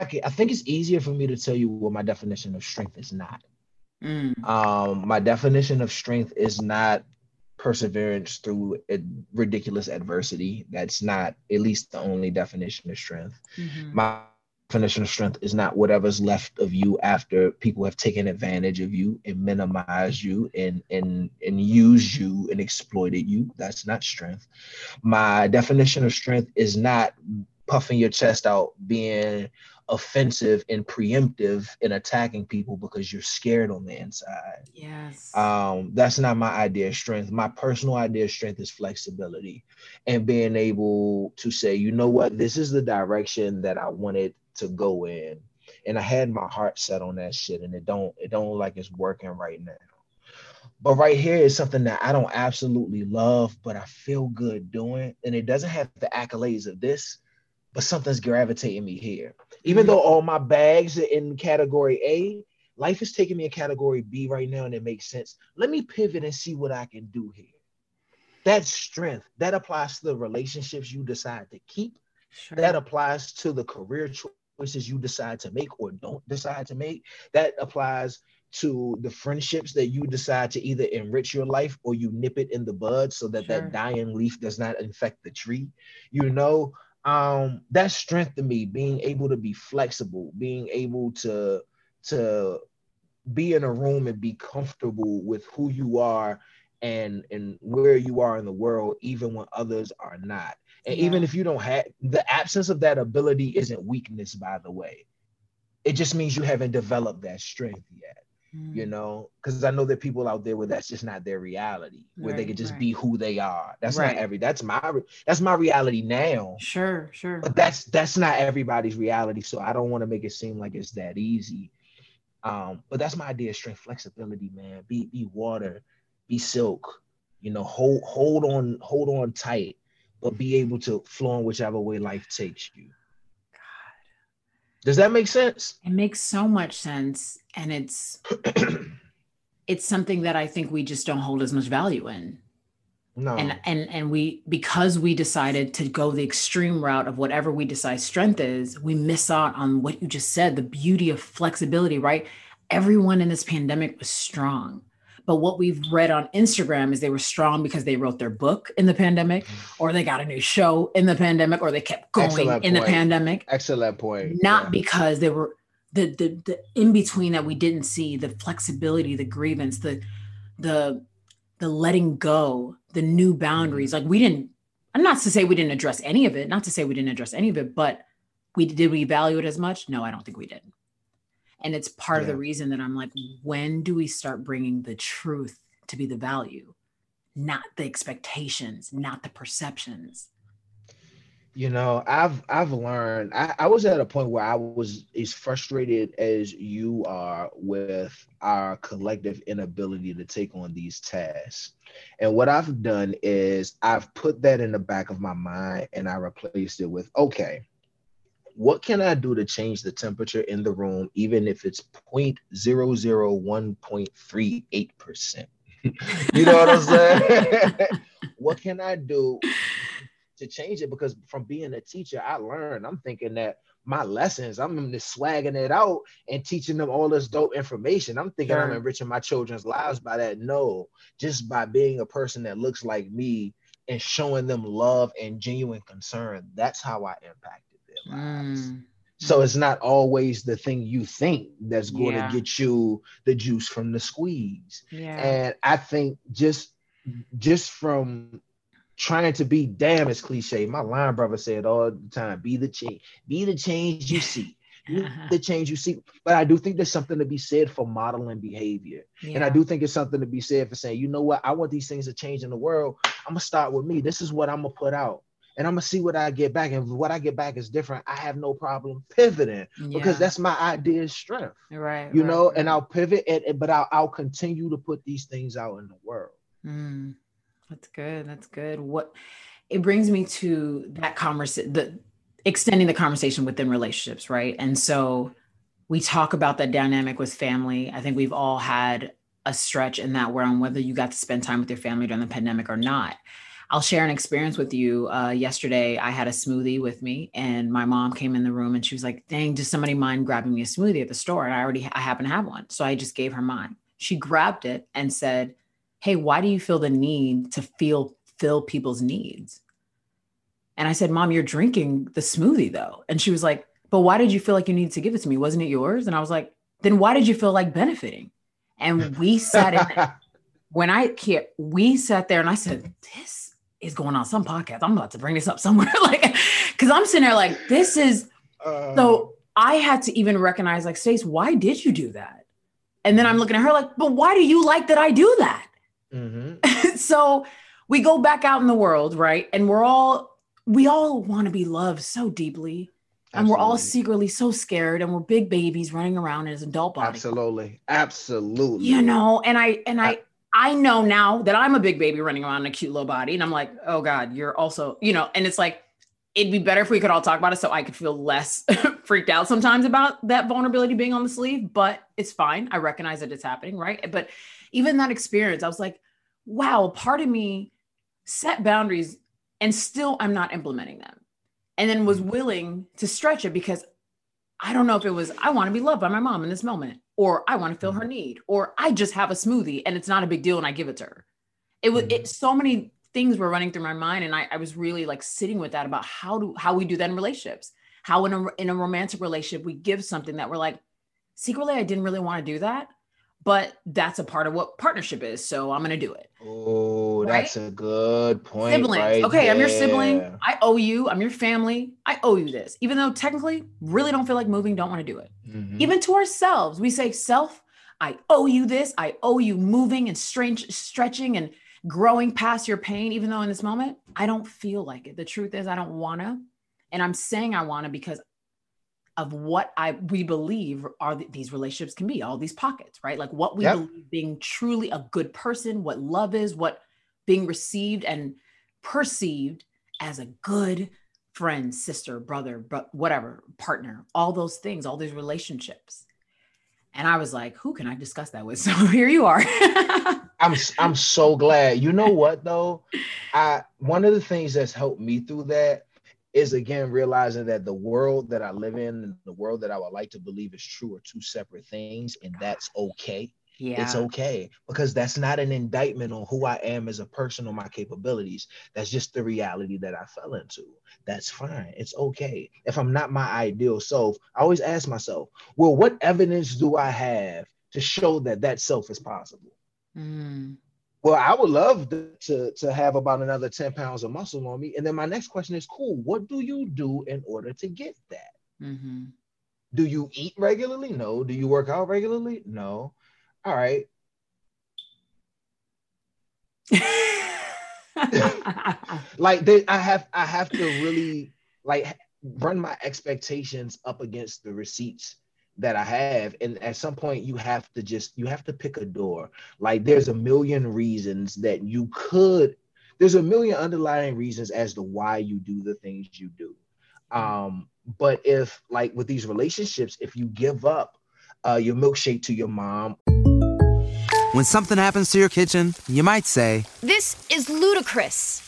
Okay, I think it's easier for me to tell you what my definition of strength is not. Mm, Um, my definition of strength is not perseverance through ridiculous adversity. That's not at least the only definition of strength. mhm, My definition of strength is not whatever's left of you after people have taken advantage of you and minimized you and and and used you and exploited you. That's not strength. My definition of strength is not puffing your chest out, being offensive and preemptive in attacking people because you're scared on the inside. Yes. Um, that's not my idea of strength. My personal idea of strength is flexibility and being able to say, you know what, this is the direction that I wanted to go in. And I had my heart set on that shit, and it don't it don't look like it's working right now. But right here is something that I don't absolutely love, but I feel good doing. And it doesn't have the accolades of this, but something's gravitating me here. Even though all my bags are in category A, life is taking me in category B right now, and it makes sense. Let me pivot and see what I can do here. That strength. That applies to the relationships you decide to keep. sure. That applies to the career choices you decide to make or don't decide to make. That applies to the friendships that you decide to either enrich your life or you nip it in the bud so that Sure. that dying leaf does not infect the tree. You know, um, that's strength to me, being able to be flexible, being able to to be in a room and be comfortable with who you are and and where you are in the world even when others are not. And even if you don't have the absence of that ability isn't weakness by the way. It just means you haven't developed that strength yet you know because i know there are people out there where that's just not their reality where they Right, could just right. be who they are that's Right. not every that's my that's my reality now Sure, sure. but that's that's not everybody's reality so i don't want to make it seem like it's that easy um but that's my idea of strength flexibility man be be water be silk you know hold hold on hold on tight but be able to flow in whichever way life takes you does that make sense It makes so much sense. And it's it's something that I think we just don't hold as much value in. no and and and we because we decided to go the extreme route of whatever we decide strength is we miss out on what you just said the beauty of flexibility right everyone in this pandemic was strong but what we've read on instagram is they were strong because they wrote their book in the pandemic mm-hmm. or they got a new show in the pandemic or they kept going Excellent in the pandemic. Excellent point not Yeah. because they were the, the the in between that we didn't see the flexibility the grievance the the the letting go the new boundaries. Mm-hmm. Like we didn't i'm not to say we didn't address any of it not to say we didn't address any of it but we did we value it as much? No i don't think we did and it's part of the reason that i'm like when do we start bringing the truth to be the value? Not the expectations not the perceptions. You know i've i've learned I, I was at a point where i was as frustrated as you are with our collective inability to take on these tasks. And what i've done is i've put that in the back of my mind and i replaced it with okay what can i do to change the temperature in the room even if it's 0.001.38 percent you know what i'm saying what can i do to change it because from being a teacher, I learned. I'm thinking that my lessons, I'm just swagging it out and teaching them all this dope information. I'm thinking I'm enriching my children's lives by that. No, just by being a person that looks like me and showing them love and genuine concern. That's how I impacted Mm. So it's not always the thing you think that's going Yeah. to get you the juice from the squeeze. yeah And I think just just from trying to be damn it's cliche. My line brother said all the time, be the change, be the change you see. The change you see. But I do think there's something to be said for modeling behavior. And I do think it's something to be said for saying, you know what, I want these things to change in the world. I'm gonna start with me. This is what I'm gonna put out. And I'm gonna see what I get back. And if what I get back is different. I have no problem pivoting because that's my idea of strength right you right, know, and. I'll pivot, and- but I'll, I'll continue to put these things out in the world. Mm, that's good. That's good. What it brings me to that conversation, the extending the conversation within relationships, right? And so we talk about that dynamic with family. I think we've all had a stretch in that realm, whether you got to spend time with your family during the pandemic or not. I'll share an experience with you. Uh, yesterday, I had a smoothie with me, and my mom came in the room and she was like, "Dang, does somebody mind grabbing me a smoothie at the store?" And I already I happen to have one, so I just gave her mine. She grabbed it and said, hey why do you feel the need to feel fill people's needs and i said mom you're drinking the smoothie though and she was like but why did you feel like you needed to give it to me wasn't it yours and i was like then why did you feel like benefiting and we sat in when i here we sat there and i said this is going on some podcast i'm about to bring this up somewhere like because i'm sitting there like this is Uh, so I had to even recognize, like, Stace, why did you do that? And then I'm looking at her like, but why do you like that I do that? mhm. so we go back out in the world, right? And we're all, we all want to be loved so deeply. And we're all secretly so scared and we're big babies running around in as adult body. absolutely, absolutely. You know, and I, and I, I- know now that I'm a big baby running around in a cute little body. And I'm like, oh God, you're also, you know, and it's like, it'd be better if we could all talk about it so I could feel less freaked out sometimes about that vulnerability being on the sleeve, but it's fine. I recognize that it's happening, right? But even that experience, I was like, wow, part of me set boundaries and still I'm not implementing them. And then was mm. willing to stretch it because I don't know if it was I want to be loved by my mom in this moment, or I want to fill her mm-hmm. need, or I just have a smoothie and it's not a big deal and I give it to her. It was it mm-hmm. so many things were running through my mind, and I, I was really like sitting with that about how do how we do that in relationships. How in a in a romantic relationship we give something that we're like, secretly I didn't really want to do that, but that's a part of what partnership is. So I'm gonna do it. Oh, Right? that's a good point. Siblings. right okay, I'm your sibling. I owe you. I'm your family. I owe you this. Even though technically, really don't feel like moving, don't want to do it. Mhm. even to ourselves we say self I owe you this. I owe you moving and strange stretching and growing past your pain, even though in this moment, I don't feel like it. The truth is, I don't want to. And I'm saying I want to because of what I we believe are th- these relationships can be, all these pockets, right? Like what we Yep. believe being truly a good person, what love is, what being received and perceived as a good friend, sister, brother, but whatever, partner, all those things, all these relationships. And I was like, who can I discuss that with? So here you are. I'm I'm so glad. You know what though? I one of the things that's helped me through that is again realizing that the world that I live in and the world that I would like to believe is true are two separate things, and that's okay. yeah. It's okay because that's not an indictment on who I am as a person or my capabilities. That's just the reality that I fell into. That's fine. It's okay. If I'm not my ideal self, I always ask myself, well, what evidence do I have to show that that self is possible? Mm, Well, I would love to, to, have about another 10 pounds of muscle on me. And then my next question is cool. What do you do in order to get that? mhm. Do you eat regularly? No. Do you work out regularly? No. All right. Like they, I have I have to really like run my expectations up against the receipts that I have. And at some point you have to just you have to pick a door. Like there's a million reasons that you could there's a million underlying reasons as to why you do the things you do. Um, but if like with these relationships, if you give up uh, your milkshake to your mom When something happens to your kitchen, you might say, This is ludicrous.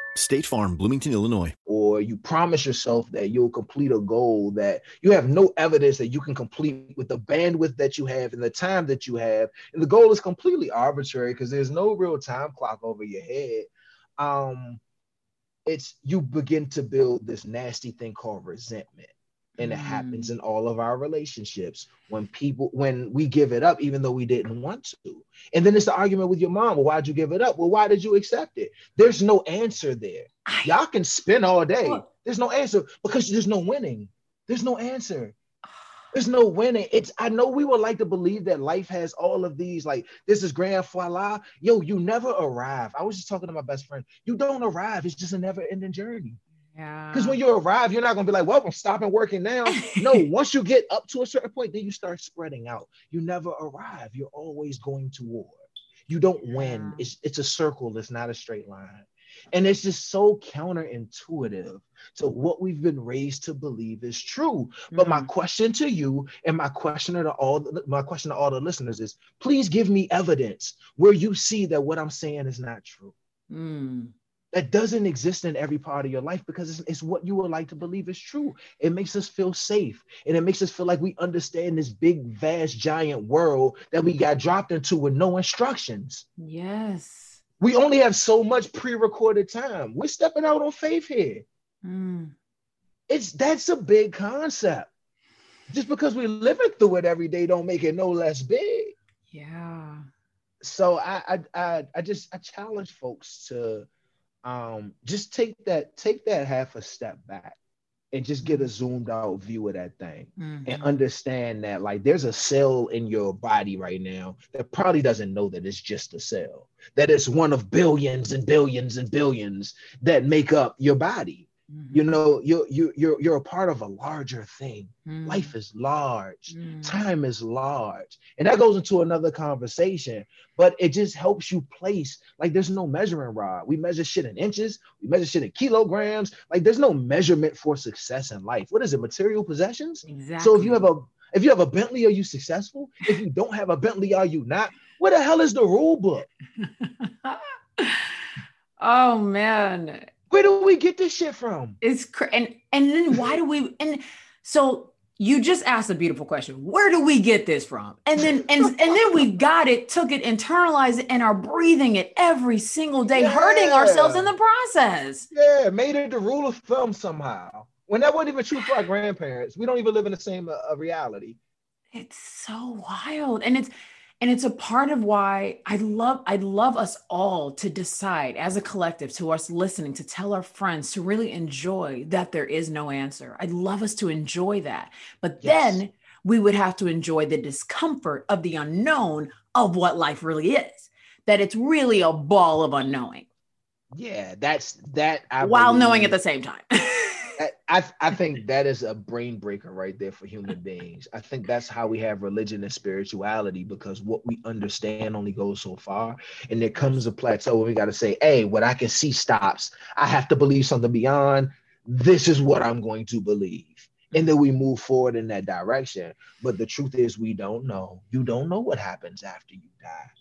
State Farm, Bloomington, Illinois. or you promise yourself that you'll complete a goal that you have no evidence that you can complete with the bandwidth that you have and the time that you have. And the goal is completely arbitrary because there's no real time clock over your head. Um it's you begin to build this nasty thing called resentment and it happens mm. in all of our relationships when people when we give it up even though we didn't want to and then it's the argument with your mom well why'd you give it up well why did you accept it there's no answer there y'all can spin all day there's no answer because there's no winning there's no answer there's no winning. It's I know we would like to believe that life has all of these, like this is grand voila. Yo, you never arrive. I was just talking to my best friend. You don't arrive, it's just a never-ending journey. Yeah. Because when you arrive, you're not gonna be like, well, I'm stopping working now. No, once you get up to a certain point, then you start spreading out. You never arrive. You're always going toward. You don't win. It's it's a circle. It's not a straight line. And it's just so counterintuitive to what we've been raised to believe is true. But my Mm. question to you and my question to all the, my question to all the listeners is please give me evidence where you see that what I'm saying is not true Mm. That doesn't exist in every part of your life because it's, it's what you would like to believe is true. It makes us feel safe and it makes us feel like we understand this big, vast, giant world that we got dropped into with no instructions. Yes. We only have so much pre-recorded time. We're stepping out on faith here. Mm. It's that's a big concept. Just because we're living through it every day don't make it no less big. Yeah. so I, I I I just I challenge folks to um just take that take that half a step back and just get a zoomed out view of that thing and Mhm. understand that like there's a cell in your body right now that probably doesn't know that it's just a cell that it's one of billions and billions and billions that make up your body you know you you you're you're a part of a larger thing. Mhm. life is large. Mm. time is large. And that goes into another conversation but it just helps you place like there's no measuring rod. We measure shit in inches. We measure shit in kilograms. Like there's no measurement for success in life. What is it material possessions? Exactly. so if you have a if you have a bentley are you successful? If you don't have a bentley are you not? What the hell is the rule book? Oh man, where do we get this shit from it's cr- and and then why do we and so you just asked a beautiful question. Where do we get this from? And then and and then we got it, took it, internalized it, and are breathing it every single day, yeah. hurting ourselves in the process. Yeah, made it the rule of thumb somehow. When that wasn't even true for our grandparents. We don't even live in the same uh, reality. It's so wild. And it's and it's a part of why i love i'd love us all to decide as a collective to us listening to tell our friends to really enjoy that there is no answer i'd love us to enjoy that but yes. then we would have to enjoy the discomfort of the unknown of what life really is that it's really a ball of unknowing yeah that's that I while believe. knowing at the same time I, I think that is a brain breaker right there for human beings. I think that's how we have religion and spirituality because what we understand only goes so far. And there comes a plateau where we got to say, hey, what I can see stops. I have to believe something beyond. This is what I'm going to believe. And then we move forward in that direction. But the truth is, we don't know. You don't know what happens after you die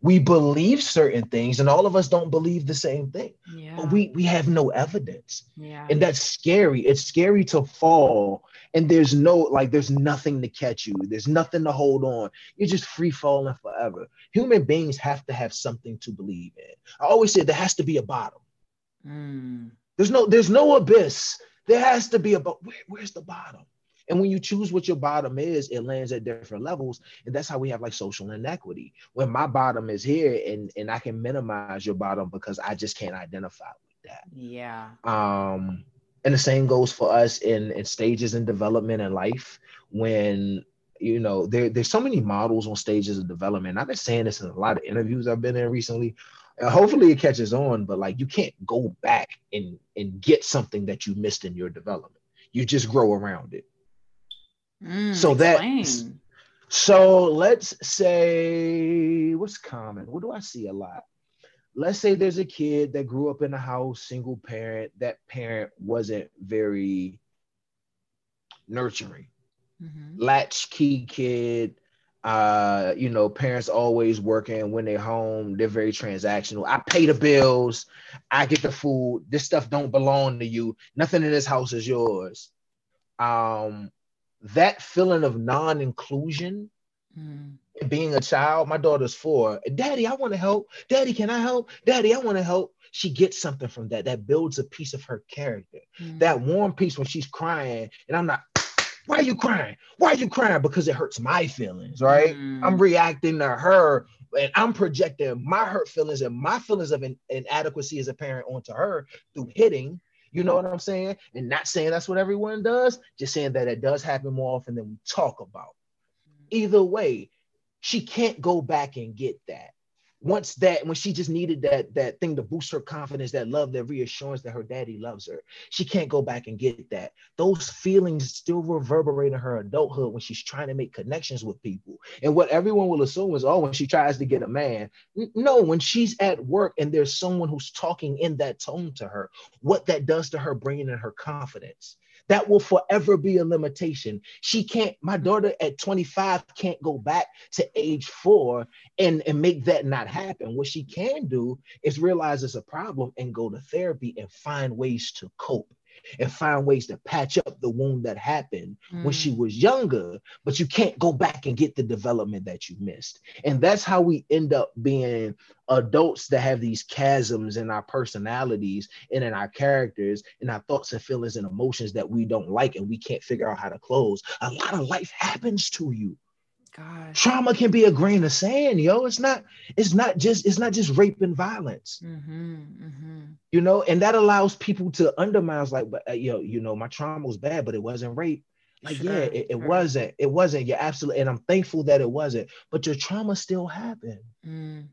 we believe certain things and all of us don't believe the same thing. Yeah. but we we have no evidence. Yeah. and that's scary. It's scary to fall and there's no like there's nothing to catch you. There's nothing to hold on. You're just free falling forever. Human beings have to have something to believe in. I always say there has to be a bottom. Mm. there's no there's no abyss. There has to be a but where, where's the bottom and when you choose what your bottom is, it lands at different levels. And that's how we have like social inequity. When my bottom is here and, and I can minimize your bottom because I just can't identify with that. Yeah. Um, and the same goes for us in, in stages in development in life when you know there, there's so many models on stages of development i've been saying this in a lot of interviews i've been in recently uh, hopefully it catches on but like you can't go back and and get something that you missed in your development you just grow around it Mm, so that so let's say what's common? What do I see a lot? Let's say there's a kid that grew up in a house, single parent. That parent wasn't very nurturing. Mm-hmm. Latchkey kid, uh, you know, parents always working when they're home, they're very transactional. I pay the bills, I get the food. This stuff don't belong to you. Nothing in this house is yours. Um, that feeling of non-inclusion mm. being a child my daughter's four daddy i want to help. Daddy can i help? Daddy i want to help. She gets something from that. That builds a piece of her character. Mm. that warm piece when she's crying and i'm not why are you crying? Why are you crying? Because it hurts my feelings right? Mm. i'm reacting to her and i'm projecting my hurt feelings and my feelings of in- inadequacy as a parent onto her through hitting you know what I'm saying? And not saying that's what everyone does, just saying that it does happen more often than we talk about. Mm-hmm. Either way, she can't go back and get that once that when she just needed that that thing to boost her confidence that love that reassurance that her daddy loves her she can't go back and get that. Those feelings still reverberate in her adulthood when she's trying to make connections with people. And what everyone will assume is oh when she tries to get a man. No when she's at work and there's someone who's talking in that tone to her what that does to her brain and her confidence that will forever be a limitation. She can't, my daughter at 25 can't go back to age four and, and make that not happen. What she can do is realize it's a problem and go to therapy and find ways to cope and find ways to patch up the wound that happened mm. when she mm. was younger, but you can't go back and get the development that you missed. And that's how we end up being adults that have these chasms in our personalities and in our characters and our thoughts and feelings and emotions that we don't like and we can't figure out how to close. A lot of life happens to you. Gosh. Trauma can be a grain of sand, yo. It's not. It's not just. It's not just rape and violence. Mm-hmm, mm-hmm. You know, and that allows people to undermine. Like, but uh, yo, you know, my trauma was bad, but it wasn't rape. Like, sure, yeah, it, it sure. wasn't. It wasn't. You're absolutely, and I'm thankful that it wasn't. But your trauma still happened, mm.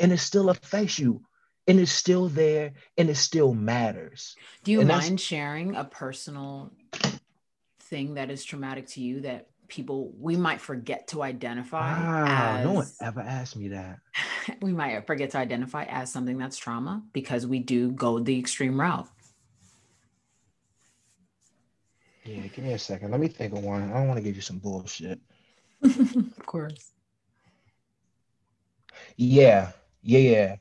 and it still affects you, and it's still there, and it still matters. Do you and mind sharing a personal thing that is traumatic to you that people we might forget to identify wow, as, no one ever asked me that we might forget to identify as something that's trauma because we do go the extreme route yeah give me a second let me think of one i don't want to give you some bullshit of course yeah yeah yeah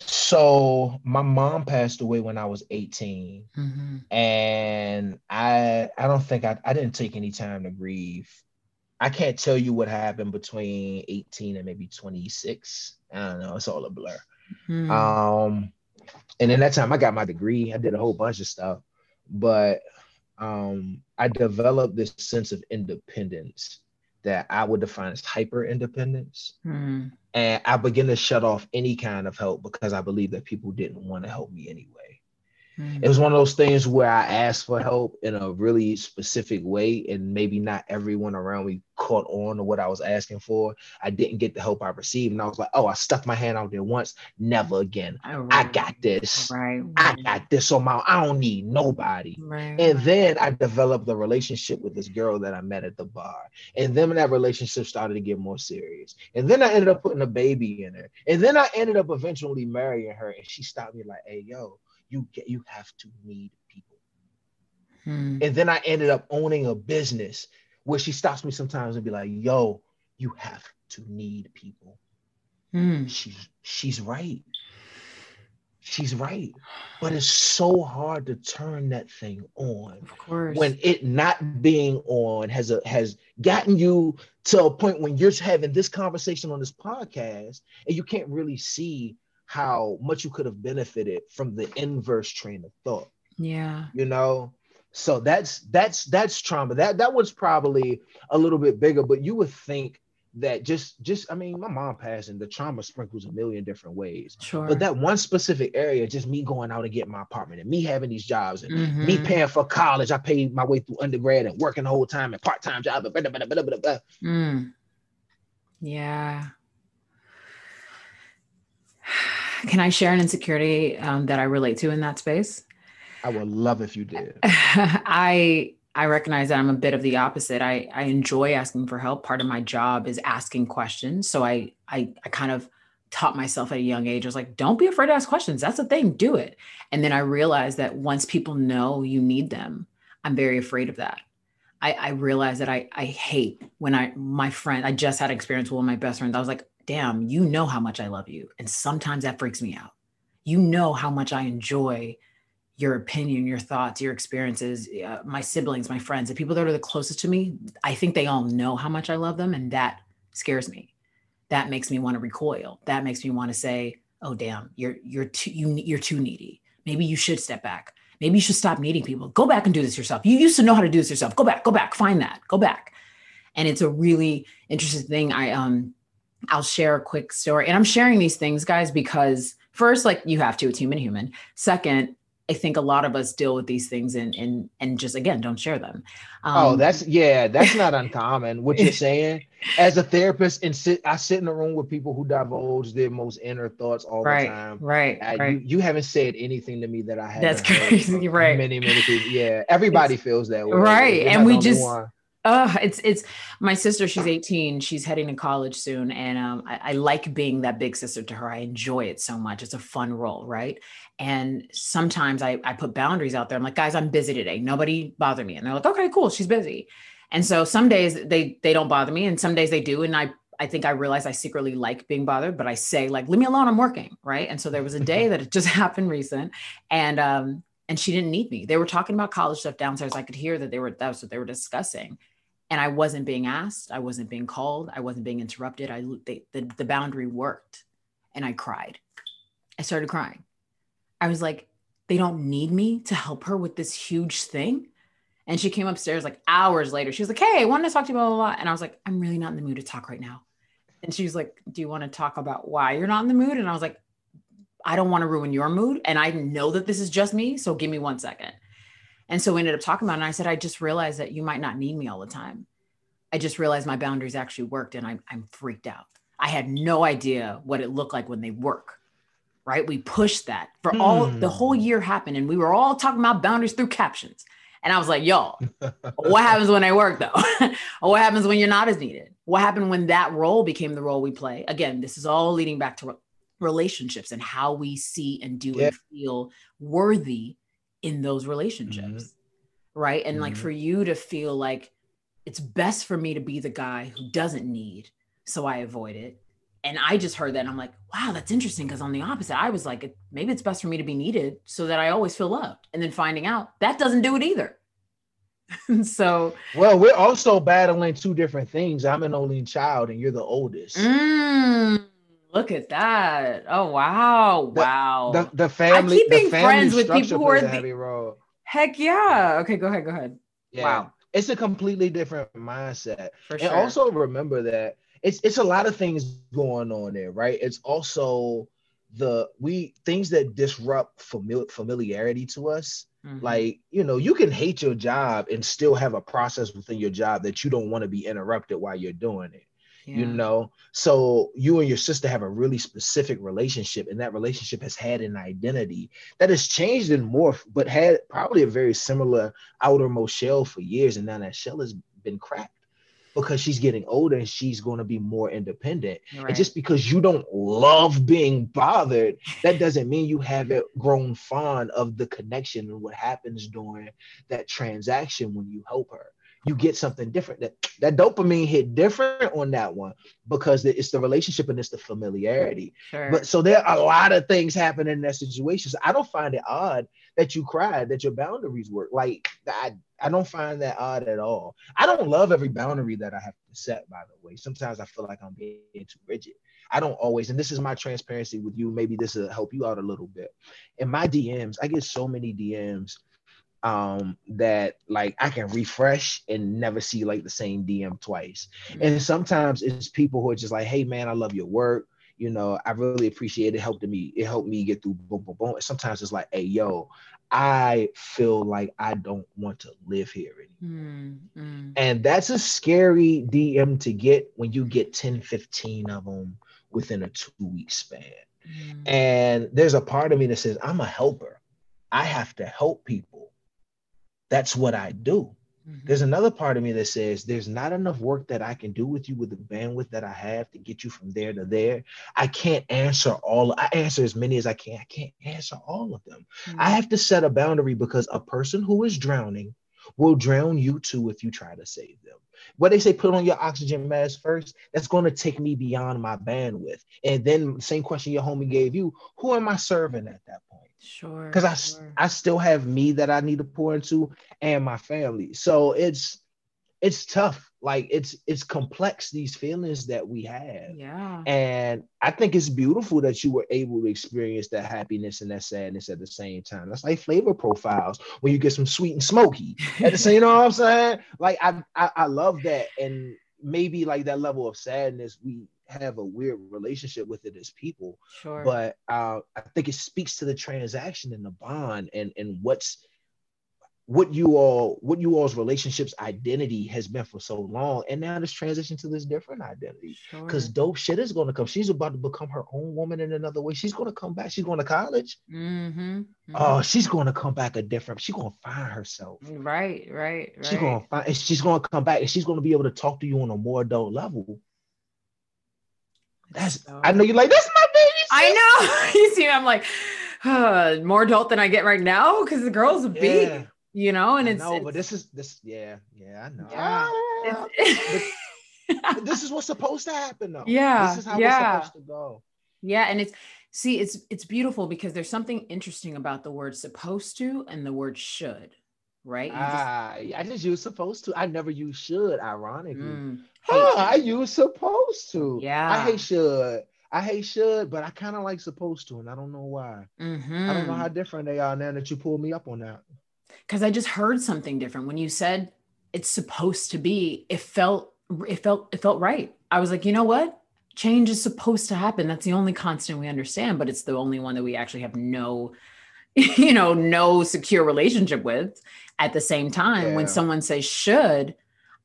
So my mom passed away when I was 18. Mm-hmm. And I I don't think I, I didn't take any time to grieve. I can't tell you what happened between 18 and maybe 26. I don't know. It's all a blur. Mm-hmm. Um, and in that time, I got my degree. I did a whole bunch of stuff, but um, I developed this sense of independence that I would define as hyper independence. Mm-hmm. And I began to shut off any kind of help because I believe that people didn't want to help me anyway. Mm-hmm. It was one of those things where I asked for help in a really specific way, and maybe not everyone around me caught on to what I was asking for. I didn't get the help I received, and I was like, "Oh, I stuck my hand out there once, never again. Oh, I got this. Right. I got this on my. I don't need nobody." Right. And then I developed a relationship with this girl that I met at the bar. And then that relationship started to get more serious. And then I ended up putting a baby in her. And then I ended up eventually marrying her. And she stopped me like, hey, yo, you get you have to need people. Hmm. And then I ended up owning a business where she stops me sometimes and be like, yo, you have to need people. Hmm. She's she's right. She's right. But it's so hard to turn that thing on Of course. when it not being on has a, has gotten you to a point when you're having this conversation on this podcast and you can't really see how much you could have benefited from the inverse train of thought yeah. you know so that's that's that's trauma that that was probably a little bit bigger but you would think that just just i mean my mom passed and the trauma sprinkles a million different ways Sure. but that one specific area just me going out and getting my apartment and me having these jobs and me Mhm. paying for college i paid my way through undergrad and working the whole time and part-time job and blah, blah, blah, blah, blah, blah. Mm. Yeah. Can I share an insecurity um, that I relate to in that space? i would love if you did I I recognize that I'm a bit of the opposite. I I enjoy asking for help. Part of my job is asking questions. So I I I kind of taught myself at a young age. I was like, don't be afraid to ask questions. That's the thing. Do it. And then I realized that once people know you need them, I'm very afraid of that. I, I realized that I I hate when I my friend I just had experience with one of my best friends. I was like, damn, you know how much I love you, and sometimes that freaks me out. You know how much I enjoy your opinion, your thoughts, your experiences, uh, my siblings, my friends, the people that are the closest to me. I think they all know how much I love them, and that scares me. That makes me want to recoil. That makes me want to say, "Oh, damn, you're you're too you, you're too needy. Maybe you should step back." Maybe you should stop needing people. Go back and do this yourself. You used to know how to do this yourself. Go back, go back, find that, go back. And it's a really interesting thing. I um I'll share a quick story. And I'm sharing these things, guys, because first, like you have to, it's human human. Second, I think a lot of us deal with these things and and and just again don't share them. oh Um, that's yeah that's not uncommon what you're saying as a therapist and sit i sit in a room with people who divulge their most inner thoughts all right, the time right, Uh, right. you, you haven't said anything to me that I haven't. That's crazy, right. Many, many people. Yeah, everybody feels that way. Right, and we just- one. Uh, it's it's my sister. She's 18. She's heading to college soon, and um, I, I like being that big sister to her. I enjoy it so much. It's a fun role, right? And sometimes I I put boundaries out there. I'm like, guys, I'm busy today. Nobody bother me. And they're like, okay, cool. She's busy. And so some days they they don't bother me, and some days they do. And I I think I realize I secretly like being bothered, but I say like, leave me alone. I'm working, right? And so there was a day that it just happened recent, and um and she didn't need me. They were talking about college stuff downstairs. I could hear that they were that was what they were discussing and I wasn't being asked, I wasn't being called, I wasn't being interrupted. I they, the the boundary worked, and I cried. I started crying. I was like, they don't need me to help her with this huge thing. And she came upstairs like hours later. She was like, "Hey, I wanted to talk to you, blah blah blah." And I was like, "I'm really not in the mood to talk right now." And she was like, "Do you want to talk about why you're not in the mood?" And I was like, "I don't want to ruin your mood, and I know that this is just me, so give me one second. And so we ended up talking about it. And I said, I just realized that you might not need me all the time. I just realized my boundaries actually worked and I'm, I'm freaked out. I had no idea what it looked like when they work. Right. We pushed that for all the Hmm. whole year happened. And we were all talking about boundaries through captions. And I was like, y'all, what happens when they work though? or what happens when you're not as needed? What happened when that role became the role we play? Again, this is all leading back to re- relationships and how we see and do Yeah. and feel worthy in those relationships. Right. And like Mhm. for you to feel like it's best for me to be the guy who doesn't need, so I avoid it. and I just heard that and I'm like, wow, that's interesting. Cause on the opposite, I was like, maybe it's best for me to be needed so that I always feel loved. And then finding out that doesn't do it either. so, well, we're also battling two different things. I'm an only child and you're the oldest. Mm, look at that. Oh, wow. Wow. The, the family, I keep being the family friends with people who are the, heavy role. Heck yeah. Okay, go ahead. Go ahead. Yeah. Wow. It's a completely different mindset. For and sure. also remember that it's it's a lot of things going on there, right? It's also the we things that disrupt famili- familiarity to us. Mhm. Like, you know, you can hate your job and still have a process within your job that you don't want to be interrupted while you're doing it. You know, so you and your sister have a really specific relationship, and that relationship has had an identity that has changed and morphed, but had probably a very similar outermost shell for years. And now that shell has been cracked because she's getting older and she's going to be more independent. Right. And just because you don't love being bothered, that doesn't mean you haven't grown fond of the connection and what happens during that transaction when you help her. You get something different. That that dopamine hit different on that one because it's the relationship and it's the familiarity. Sure. But so there are a lot of things happening in that situation. So I don't find it odd that you cried, that your boundaries work. Like I, I don't find that odd at all. I don't love every boundary that I have to set, by the way. Sometimes I feel like I'm being too rigid. I don't always, and this is my transparency with you. Maybe this will help you out a little bit. In my DMs, I get so many DMs um that like I can refresh and never see like the same DM twice. And sometimes it's people who are just like, hey man, I love your work. You know, I really appreciate it. Helped me, it helped me get through boom, boom, boom. And sometimes it's like, hey, yo, I feel like I don't want to live here anymore. Mm, mm. And that's a scary DM to get when you get 10, 15 of them within a two week span. Mm. And there's a part of me that says, I'm a helper. I have to help people. That's what I do. Mhm. There's another part of me that says there's not enough work that I can do with you with the bandwidth that I have to get you from there to there. I can't answer all. I answer as many as I can. I can't answer all of them. I have to set a boundary because a person who is drowning will drown you too if you try to save them. What they say, put on your oxygen mask first. That's going to take me beyond my bandwidth. And then same question your homie gave you: Who am I serving at that point? Sure. because I sure. I still have me that I need to pour into and my family. So it's it's tough. Like it's it's complex these feelings that we have. yeah. And I think it's beautiful that you were able to experience that happiness and that sadness at the same time. That's like flavor profiles when you get some sweet and smoky. At the same, you know what I'm saying? Like I, I I love that. And maybe like that level of sadness, we have a weird relationship with it as people Sure. but uh, I think it speaks to the transaction and the bond and and what's what you all what you all's relationships identity has been for so long. And now this transition to this different identity. Because Sure. dope shit is going to come. She's about to become her own woman in another way. She's going to come back. She's going to college. Mm-hmm. oh she's going to come back a different she's going to find herself. Right, right, right. she's going to find she's going to come back and she's going to be able to talk to you on a more adult level that's i know you're like that's my baby I know. you see, I'm like uh, more adult than I get right now because the girl's a big, Yeah. you know, and I it's, no, but this is this. Yeah, yeah, I know. Yeah. Ah, it's- this is what's supposed to happen, though. Yeah, this is how yeah. it's supposed to go. yeah, and it's see, it's it's beautiful because there's something interesting about the word supposed to and the word should, right? You just- Ah, I just use supposed to. I never use should. Ironically, Mm. Huh, I use supposed to. Yeah. I hate should. I hate should, but I kind of like supposed to, and I don't know why. I don't Mm-hmm. know how different they are now that you pulled me up on that. because I just heard something different when you said it's supposed to be. It felt it felt it felt right. I was like, you know what? Change is supposed to happen. That's the only constant we understand, but it's the only one that we actually have no, you know, no secure relationship with. At the same time, when someone says should,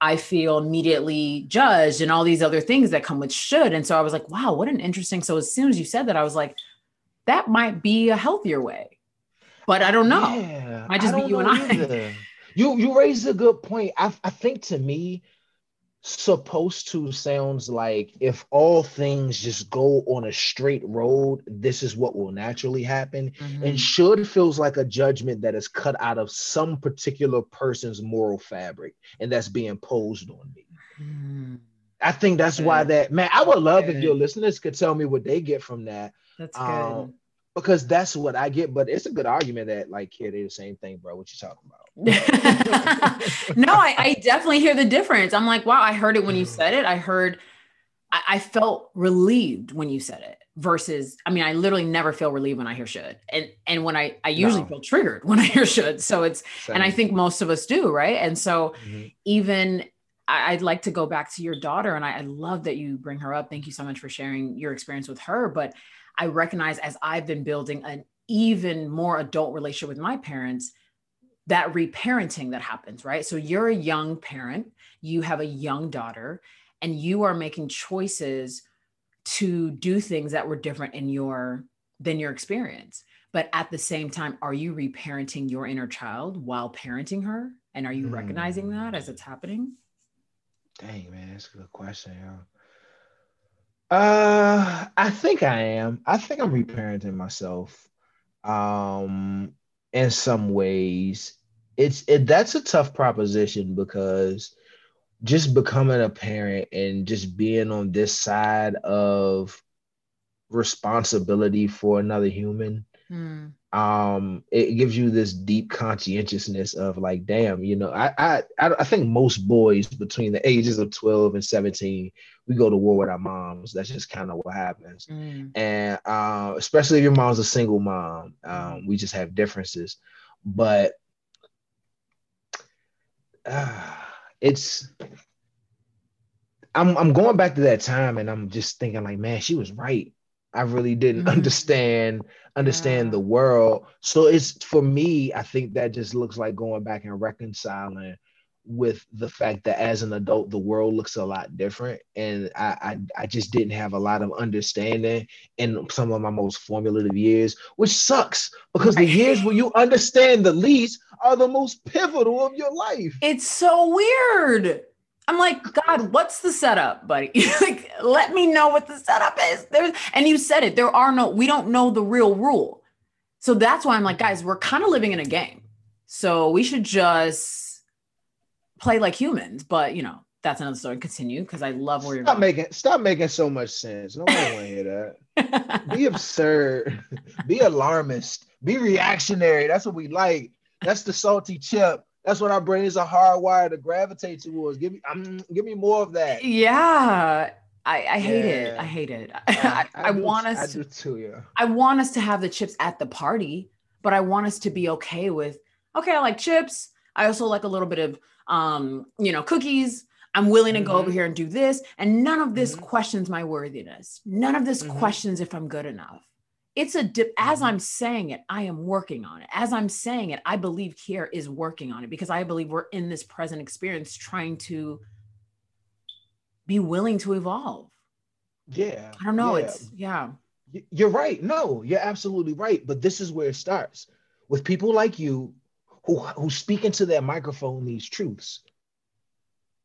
I feel immediately judged and all these other things that come with should. And so I was like, wow, what an interesting. So as soon as you said that, I was like, that might be a healthier way. But I don't know. Yeah, Might just be you and I. either. You you raised a good point. I I think to me, supposed to sounds like if all things just go on a straight road, this is what will naturally happen. Mhm. And should feels like a judgment that is cut out of some particular person's moral fabric, and that's being posed on me. Mm. I think that's why that man. I would love if your listeners could tell me what they get from that. That's good. Because that's what I get. But it's a good argument that like, kid, they're the same thing, bro. What you talking about? no, I, I definitely hear the difference. I'm like, wow, I heard it when you said it. I heard, I, I felt relieved when you said it. Versus, I mean, I literally never feel relieved when I hear should, and and when I I usually No. feel triggered when I hear should. So it's and I think most of us do, right? And so Mhm. even I- I'd like to go back to your daughter, and I, I love that you bring her up. Thank you so much for sharing your experience with her. But I recognize as I've been building an even more adult relationship with my parents, that reparenting that happens, right? So you're a young parent, you have a young daughter, and you are making choices to do things that were different in your than your experience. But at the same time, are you reparenting your inner child while parenting her? And are you recognizing that hmm. as it's happening? Dang, man, that's a good question, yo. Uh, I think I am. I think I'm reparenting myself. Um, in some ways, it's it. That's a tough proposition because just becoming a parent and just being on this side of responsibility for another human um it gives you this deep conscientiousness of like damn you know I, I i think most boys between the ages of 12 and 17 we go to war with our moms. That's just kind of what happens. And uh, especially if your mom's a single mom um we just have differences. But uh, it's I'm I'm going back to that time and I'm just thinking like man she was right. I really didn't Mhm. understand understand Yeah. the world. So it's for me, I think that just looks like going back and reconciling with the fact that as an adult, the world looks a lot different. And I I, I just didn't have a lot of understanding in some of my most formative years, which sucks because the years where you understand the least are the most pivotal of your life. It's so weird. I'm like, God, what's the setup, buddy? like, let me know what the setup is. There's, and you said it. There are no, we don't know the real rule. So that's why I'm like, guys, we're kind of living in a game. So we should just play like humans. But you know, that's another story. Continue because I love where you're Stop making stop making so much sense. Nobody want to hear that. Be absurd. Be alarmist. Be reactionary. That's what we like. That's the salty chip. That's what our brains are hardwired to gravitate towards. Give me, um, give me more of that. yeah. I, I hate it. I hate it. I, I, do- want I us do to, too. Yeah. I want us to have the chips at the party, but I want us to be okay with, okay, I like chips. I also like a little bit of, um, you know, cookies. I'm willing to go over Mhm. here and do this. And none of this Mhm. questions my worthiness. None of this Mhm. questions if I'm good enough. It's a dip. As Mhm. I'm saying it, I am working on it. As I'm saying it, I believe Kier is working on it because I believe we're in this present experience trying to be willing to evolve. Yeah. I don't know. yeah. It's yeah. You're right. No, you're absolutely right. But this is where it starts with people like you who who speak into their microphone these truths.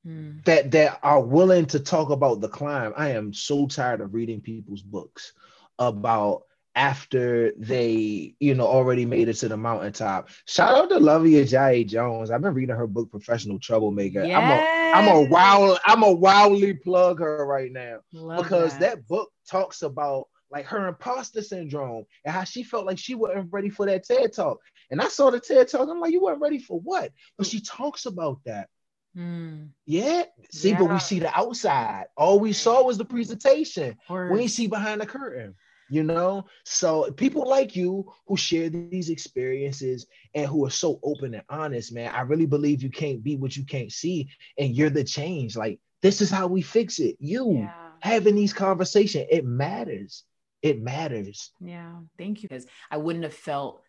Mm. that that are willing to talk about the climb. I am so tired of reading people's books about after they, you know, already made it to the mountaintop. Shout out to Luvvie Ajayi Jones. I've been reading her book, Professional Troublemaker. Yes. I'm a I'm a wild, I'm a wildly plug her right now Luvvie because that. book talks about like her imposter syndrome and how she felt like she wasn't ready for that TED talk. And I saw the TED talk. I'm like, you weren't ready for what? But she talks about that. Mm. Yeah. See, but we see the outside. All we saw was the presentation. We see behind the curtain. You know, so people like you who share these experiences and who are so open and honest, man. I really believe you can't be what you can't see, and you're the change. Like this is how we fix it. You yeah. having these conversations, it matters. It matters. Yeah. Thank you. Because I wouldn't have felt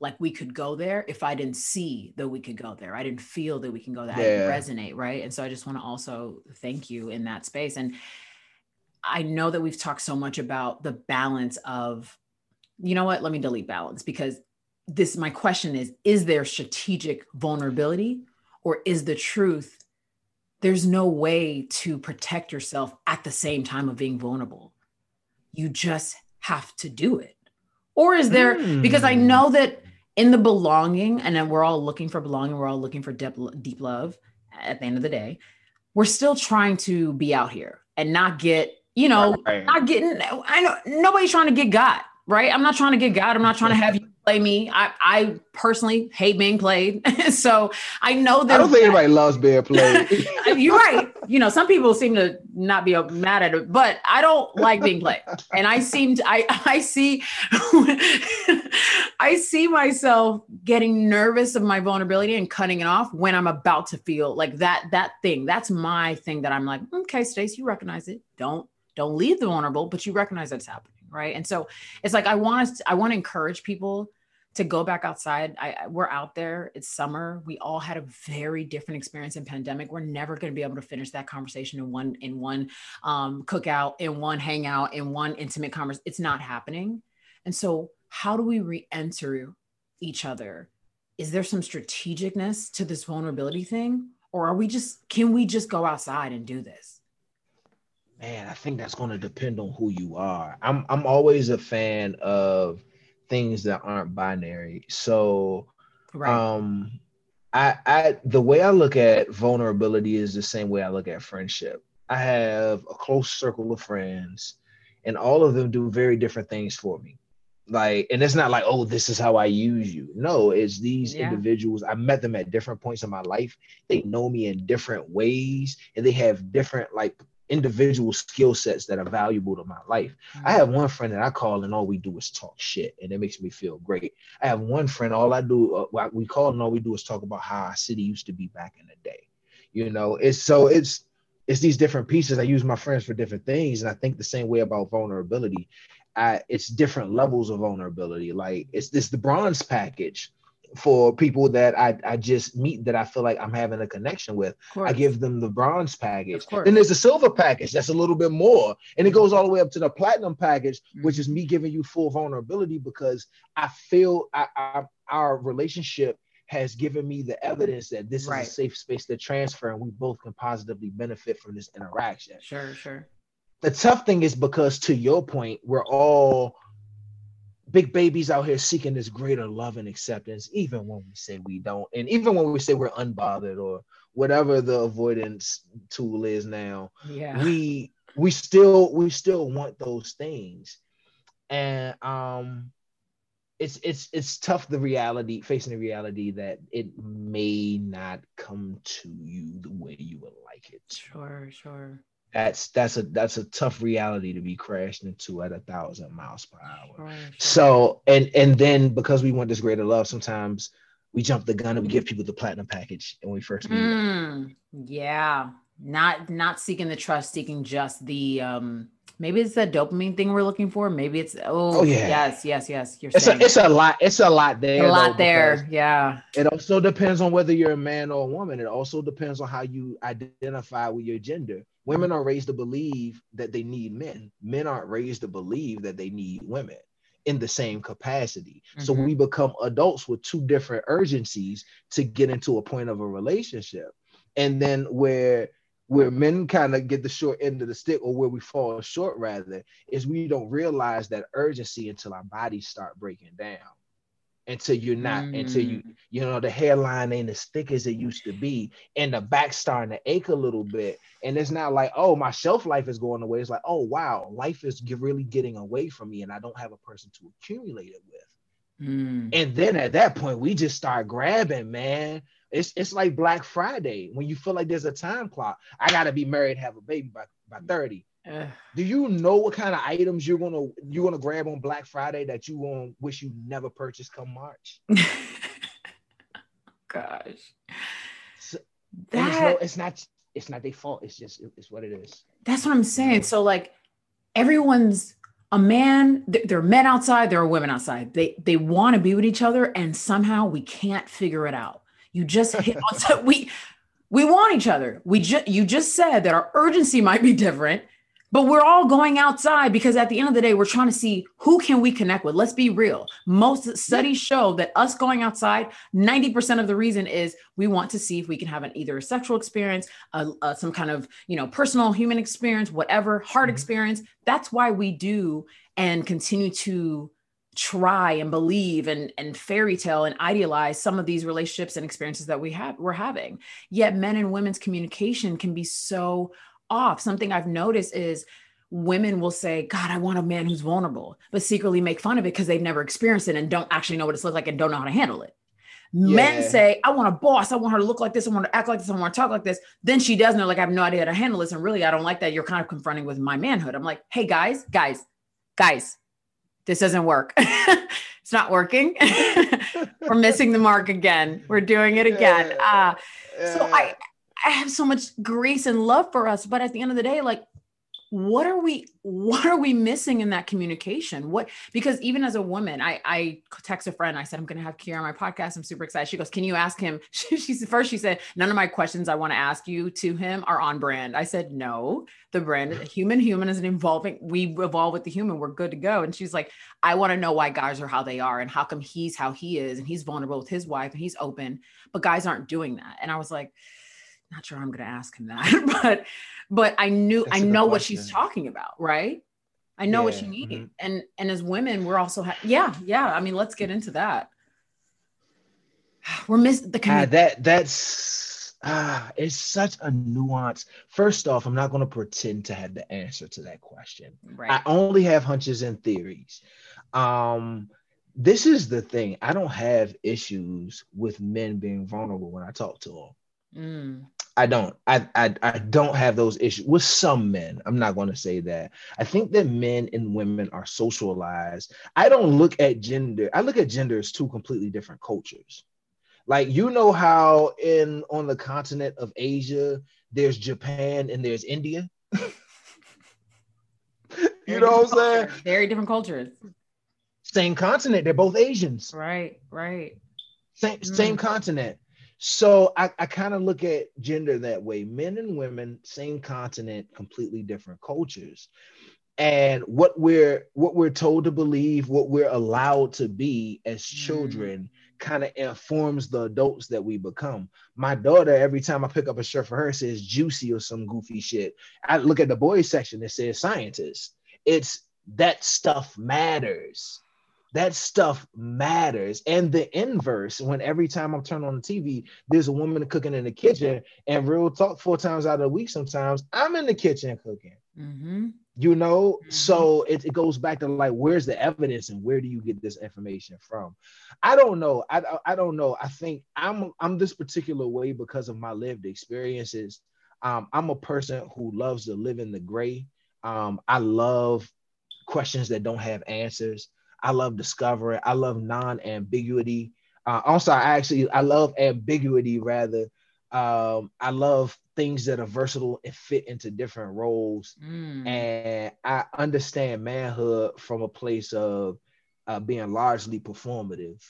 like we could go there if I didn't see that we could go there. I didn't feel that we can go there. I didn't resonate. Right. And so I just want to also thank you in that space. And I know that we've talked so much about the balance of, you know what? Let me delete balance because this, my question is, is there strategic vulnerability or is the truth? There's no way to protect yourself at the same time of being vulnerable. You just have to do it. Or is there, because I Hmm. know that in the belonging, and then we're all looking for belonging, we're all looking for deep, deep love at the end of the day. we're still trying to be out here and not get, you know, Right. not getting, I know nobody's trying to get God, right? I'm not trying to get God. I'm not trying to have you play me. I, I personally hate being played. so I know that I don't think anybody loves being played. you're right. You know, some people seem to not be uh, mad at it, but I don't like being played. And I seem to, I, I see, I see myself getting nervous of my vulnerability and cutting it off when I'm about to feel like that, that thing. That's my thing that I'm like, okay, Stace, you recognize it. Don't, don't leave the vulnerable, but you recognize that's happening. Right. And so it's like, I want us, I want to encourage people to go back outside. I, I- we're out there. It's summer. We all had a very different experience in pandemic. We're never going to be able to finish that conversation in one in one um, cookout, in one hangout, in one intimate conversation. It's not happening. And so, how do we re-enter each other? Is there some strategicness to this vulnerability thing, or are we just can we just go outside and do this? Man, I think that's going to depend on who you are. I'm I'm always a fan of things that aren't binary. So Right. um I I the way I look at vulnerability is the same way I look at friendship. I have a close circle of friends and all of them do very different things for me. Like and it's not like oh this is how I use you. No, it's these Yeah. individuals I met them at different points in my life. They know me in different ways and they have different like individual skill sets that are valuable to my life. I have one friend that I call and all we do is talk shit, and it makes me feel great. I have one friend, all I do, uh, we call and all we do is talk about how our city used to be back in the day. You know, it's so it's it's these different pieces. I use my friends for different things, and I think the same way about vulnerability. I, it's different levels of vulnerability. Like it's this the bronze package for people that I, I just meet that I feel like I'm having a connection with. I give them the bronze package. Then there's the silver package. That's a little bit more. And it goes all the way up to the platinum package, which Mm-hmm. is me giving you full vulnerability because I feel I, I, our relationship has given me the evidence that this Right. is a safe space to transfer and we both can positively benefit from this interaction. Sure, sure. The tough thing is because to your point, we're all big babies out here seeking this greater love and acceptance, even when we say we don't, and even when we say we're unbothered or whatever the avoidance tool is now, Yeah. we we still we still want those things. And um it's it's it's tough the reality facing the reality that it may not come to you the way you would like it. Sure, sure. That's that's a that's a tough reality to be crashed into at a thousand miles per hour. Sure. So and and then because we want this greater love, sometimes we jump the gun and we give people the platinum package when we first meet. Mm, yeah. Not not seeking the trust, seeking just the um maybe it's that dopamine thing we're looking for. Maybe it's oh, Oh, yeah. yes, yes, yes. You're It's saying a it's a lot. It's a lot there. a though, lot there. Yeah. It also depends on whether you're a man or a woman. It also depends on how you identify with your gender. Women are raised to believe that they need men. Men aren't raised to believe that they need women in the same capacity. So Mhm. we become adults with two different urgencies to get into a point of a relationship. And then where where men kind of get the short end of the stick or where we fall short rather is we don't realize that urgency until our bodies start breaking down until you're not until you Mm. you know the hairline ain't as thick as it used to be and the back starting to ache a little bit and it's not like oh my shelf life is going away it's like oh wow life is really getting away from me and i don't have a person to accumulate it with Mm. and then at that point we just start grabbing man it's it's like black friday when you feel like there's a time clock i gotta be married have a baby by, by 30 Ugh. Do you know what kind of items you're gonna you're gonna grab on black friday that you won't wish you never purchased come march Gosh. So- And it's, no, That it's not it's not their fault. It's just it's what it is. that's what I'm saying. So like everyone's a man, th- there are men outside, there are women outside. They they want to be with each other and somehow we can't figure it out. You just hit on we we want each other. We just you just said that our urgency might be different, but we're all going outside because at the end of the day we're trying to see who can we connect with. Let's be real. Most studies show that us going outside, 90% of the reason is we want to see if we can have an either a sexual experience, a, a- some kind of, you know, personal human experience, whatever, heart Mhm. experience. That's why we do and continue to try and believe and and fairy tale and idealize some of these relationships and experiences that we have we're having yet men and women's communication can be so off something i've noticed is women will say god i want a man who's vulnerable but secretly make fun of it because they've never experienced it and don't actually know what it's like like and don't know how to handle it yeah. men say i want a boss i want her to look like this i want to act like this i want to talk like this then she does know like i have no idea how to handle this and really i don't like that you're kind of confronting with my manhood i'm like hey guys guys guys this doesn't work. it's not working. We're missing the mark again. We're doing it again. Uh, so I, I have so much grace and love for us, but at the end of the day, like what are we what are we missing in that communication? What because even as a woman i i text a friend i said i'm going to have Kier on my podcast. I'm super excited. She goes can you ask him? She, she's first she said none of my questions i want to ask you to him are on brand. I said no the brand human human is an evolving we evolve with the human we're good to go. And she's like i want to know why guys are how they are and how come he's how he is and he's vulnerable with his wife and he's open but guys aren't doing that. And i was like not sure I'm going to ask him that, but but I knew That's I know what she's talking about, right? I know yeah. what she needed, mm-hmm. and and as women, we're also ha- yeah yeah. I mean, let's get into that. We're missing the community. Uh, that that's ah, it's such a nuance. First off, I'm not going to pretend to have the answer to that question. Right. I only have hunches and theories. Um, this is the thing. I don't have issues with men being vulnerable when I talk to them. Mm. I don't. I, I I don't have those issues with some men. I'm not going to say that. I think that men and women are socialized. I don't look at gender. I look at gender as two completely different cultures. Like you know how in on the continent of Asia there's Japan and there's India. you know what I'm saying? Very different cultures. Same continent. They're both Asians. Right. Right. Same mm. same continent. So I, I kind of look at gender that way. Men and women, same continent, completely different cultures. And what we're what we're told to believe, what we're allowed to be as mm. children, mm. kind of informs the adults that we become. My daughter, every time I pick up a shirt for her, says juicy or some goofy shit. I look at the boys section, it says scientist. It's that stuff matters that stuff matters. And the inverse, when every time I'm turning on the TV, there's a woman cooking in the kitchen, and real talk, four times out of the week, sometimes I'm in the kitchen cooking. Mm-hmm. You know, mm-hmm. so it, it goes back to like, where's the evidence and where do you get this information from? I don't know. I, I don't know. I think I'm I'm this particular way because of my lived experiences. Um, I'm a person who loves to live in the gray. Um, I love questions that don't have answers. I love discovery. I love non-ambiguity. Uh, also, I actually I love ambiguity rather. Um, I love things that are versatile and fit into different roles. Mm. And I understand manhood from a place of uh, being largely performative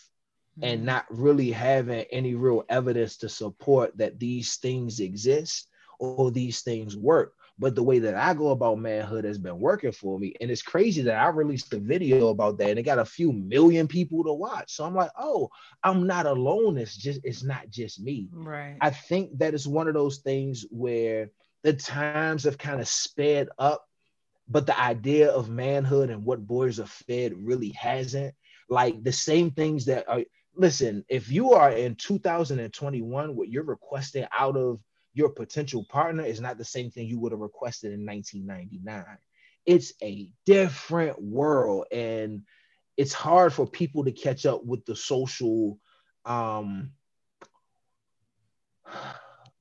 mm. and not really having any real evidence to support that these things exist or these things work but the way that I go about manhood has been working for me. And it's crazy that I released a video about that and it got a few million people to watch. So I'm like, oh, I'm not alone. It's just, it's not just me. Right. I think that it's one of those things where the times have kind of sped up, but the idea of manhood and what boys are fed really hasn't. Like the same things that are, listen, if you are in 2021, what you're requesting out of your potential partner is not the same thing you would have requested in 1999. It's a different world, and it's hard for people to catch up with the social, um,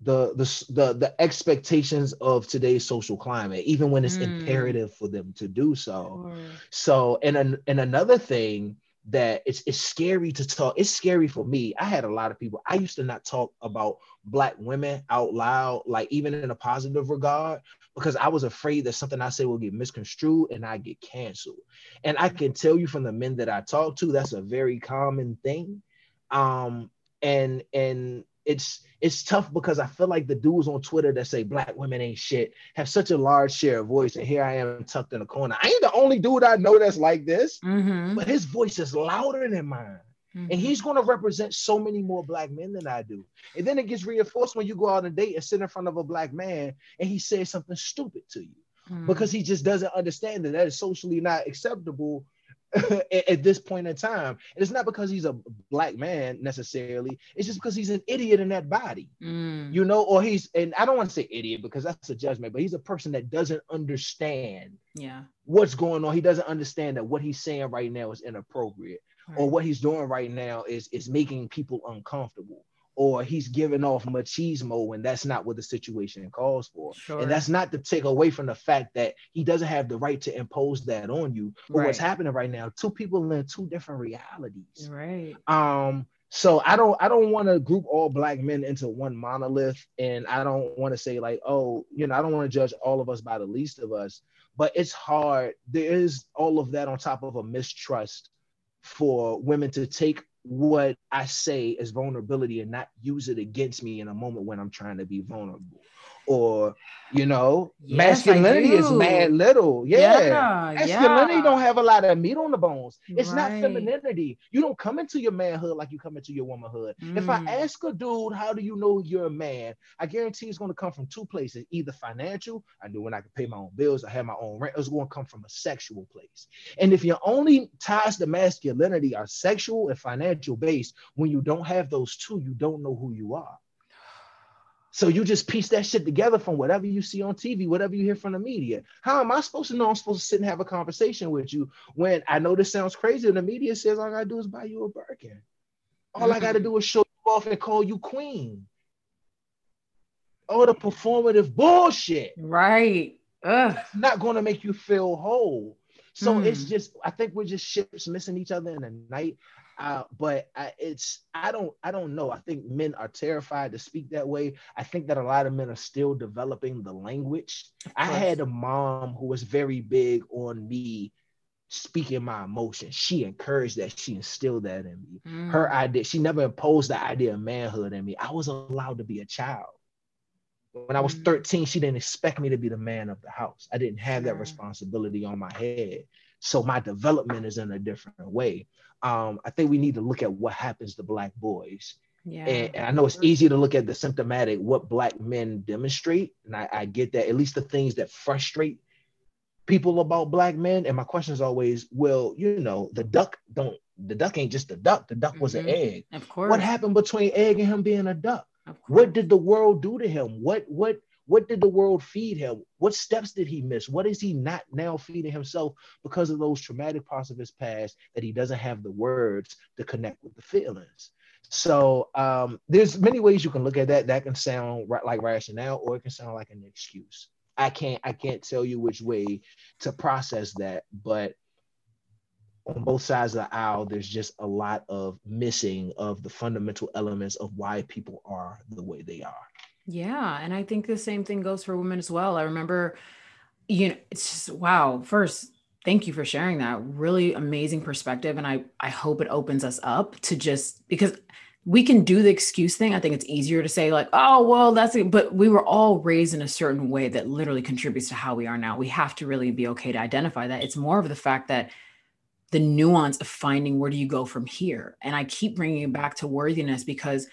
the the the, the expectations of today's social climate, even when it's mm. imperative for them to do so. Sure. So, and an, and another thing that it's it's scary to talk. It's scary for me. I had a lot of people. I used to not talk about black women out loud, like even in a positive regard, because I was afraid that something I say will get misconstrued and I get canceled. And I can tell you from the men that I talk to, that's a very common thing. Um, and and it's it's tough because I feel like the dudes on Twitter that say black women ain't shit have such a large share of voice, and here I am tucked in a corner. I ain't the only dude I know that's like this, mm-hmm. but his voice is louder than mine. Mm-hmm. And he's going to represent so many more black men than I do. And then it gets reinforced when you go out on a date and sit in front of a black man and he says something stupid to you mm-hmm. because he just doesn't understand that that is socially not acceptable at, at this point in time. And it's not because he's a black man necessarily. It's just because he's an idiot in that body, Mm. you know, or he's, and I don't want to say idiot because that's a judgment, but he's a person that doesn't understand Yeah. what's going on. He doesn't understand that what he's saying right now is inappropriate, or what he's doing right now is is making people uncomfortable, or he's giving off machismo when that's not what the situation calls for. Sure. And that's not to take away from the fact that he doesn't have the right to impose that on you. But what's happening right now, two people in two different realities. right. Um, so I don't I don't want to group all black men into one monolith, and I don't want to say like, oh, you know, I don't want to judge all of us by the least of us, but it's hard. There is all of that on top of a mistrust for women to take what I say as vulnerability and not use it against me in a moment when I'm trying to be vulnerable. Or, you know, Yes, masculinity is mad little. Yeah. Yeah, Masculinity yeah. don't have a lot of meat on the bones. It's not femininity. You don't come into your manhood like you come into your womanhood. If I Mm. ask a dude, how do you know you're a man? I guarantee it's going to come from two places either financial, I knew when I could pay my own bills, I had my own rent, it's going to come from a sexual place. And if your only ties to masculinity are sexual and financial based, when you don't have those two, you don't know who you are. So you just piece that shit together from whatever you see on TV, whatever you hear from the media. How am I supposed to know I'm supposed to sit and have a conversation with you when I know this sounds crazy and the media says all I gotta do is buy you a Birkin? All I gotta do is show you off and call you queen. All the performative bullshit Right. Ugh. not going to make you feel whole. So it's Hmm. just I think we're just ships missing each other in the night. Uh, but I, it's I don't I don't know. I think men are terrified to speak that way. I think that a lot of men are still developing the language. I had a mom who was very big on me speaking my emotions. She encouraged that. She instilled that in me. Mm. Her idea. She never imposed the idea of manhood in me. I was allowed to be a child. When I was Mm. 13, she didn't expect me to be the man of the house. I didn't have that responsibility on my head. So my development is in a different way. Um, I think we need to look at what happens to black boys. Yeah. And, and I know it's easy to look at the symptomatic, what black men demonstrate. And I, I get that, at least the things that frustrate people about black men. And my question is always, well, you know, the duck don't, the duck ain't just a duck. The duck was an Mhm. egg. of course. What happened between egg and him being a duck? What did the world do to him? What what what did the world feed him? What steps did he miss? What is he not now feeding himself because of those traumatic parts of his past that he doesn't have the words to connect with the feelings? So um, there's many ways you can look at that. That can sound like rationale, or it can sound like an excuse. I can't I can't tell you which way to process that, but on both sides of the aisle, there's just a lot of missing of the fundamental elements of why people are the way they are. Yeah, and I think the same thing goes for women as well. I remember, you know, it's just wow. First, thank you for sharing that really amazing perspective, and I I hope it opens us up to just because we can do the excuse thing. I think it's easier to say like, oh well, that's it. But we were all raised in a certain way that literally contributes to how we are now. We have to really be okay to identify that. It's more of the fact that the nuance of finding where do you go from here, and I keep bringing it back to worthiness because.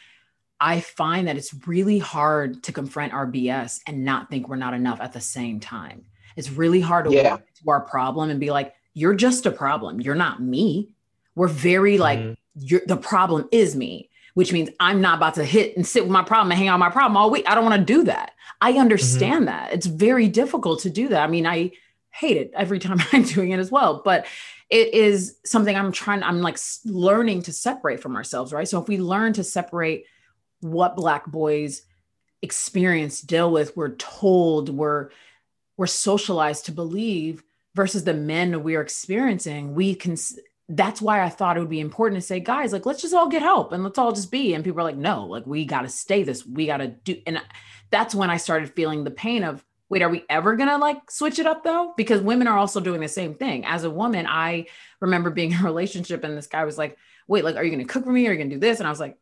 I find that it's really hard to confront our BS and not think we're not enough at the same time. It's really hard to Yeah. walk into our problem and be like, you're just a problem. You're not me. We're very like, Mhm. you're, the problem is me, which means I'm not about to hit and sit with my problem and hang out my problem all week. I don't want to do that. I understand that. It's very difficult to do that. I mean, I hate it every time I'm doing it as well, but it is something I'm trying, I'm like learning to separate from ourselves, right? So if we learn to separate what black boys experience deal with we're told we're we're socialized to believe versus the men we're experiencing we can that's why i thought it would be important to say guys like let's just all get help and let's all just be and people are like no like we got to stay this we got to do and that's when i started feeling the pain of wait are we ever gonna like switch it up though? Because women are also doing the same thing. As a woman i remember being in a relationship and this guy was like wait like are you gonna cook for me? Are you gonna do this? And i was like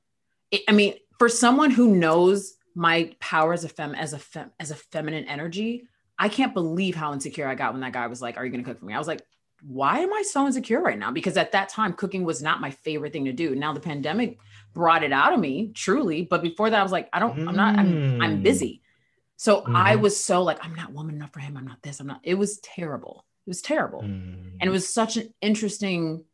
I- I mean, for someone who knows my power as a fem as a fem as a feminine energy, I can't believe how insecure I got when that guy was like, "Are you going to cook for me?" I was like, "Why am I so insecure right now?" Because at that time, cooking was not my favorite thing to do. Now the pandemic brought it out of me, truly. But before that, I was like, "I don't. I'm not. I'm. I'm Mm. busy." So I Mhm. was so like, "I'm not woman enough for him. I'm not this. I'm not." It was terrible. It was terrible. Mm. And it was such an interesting,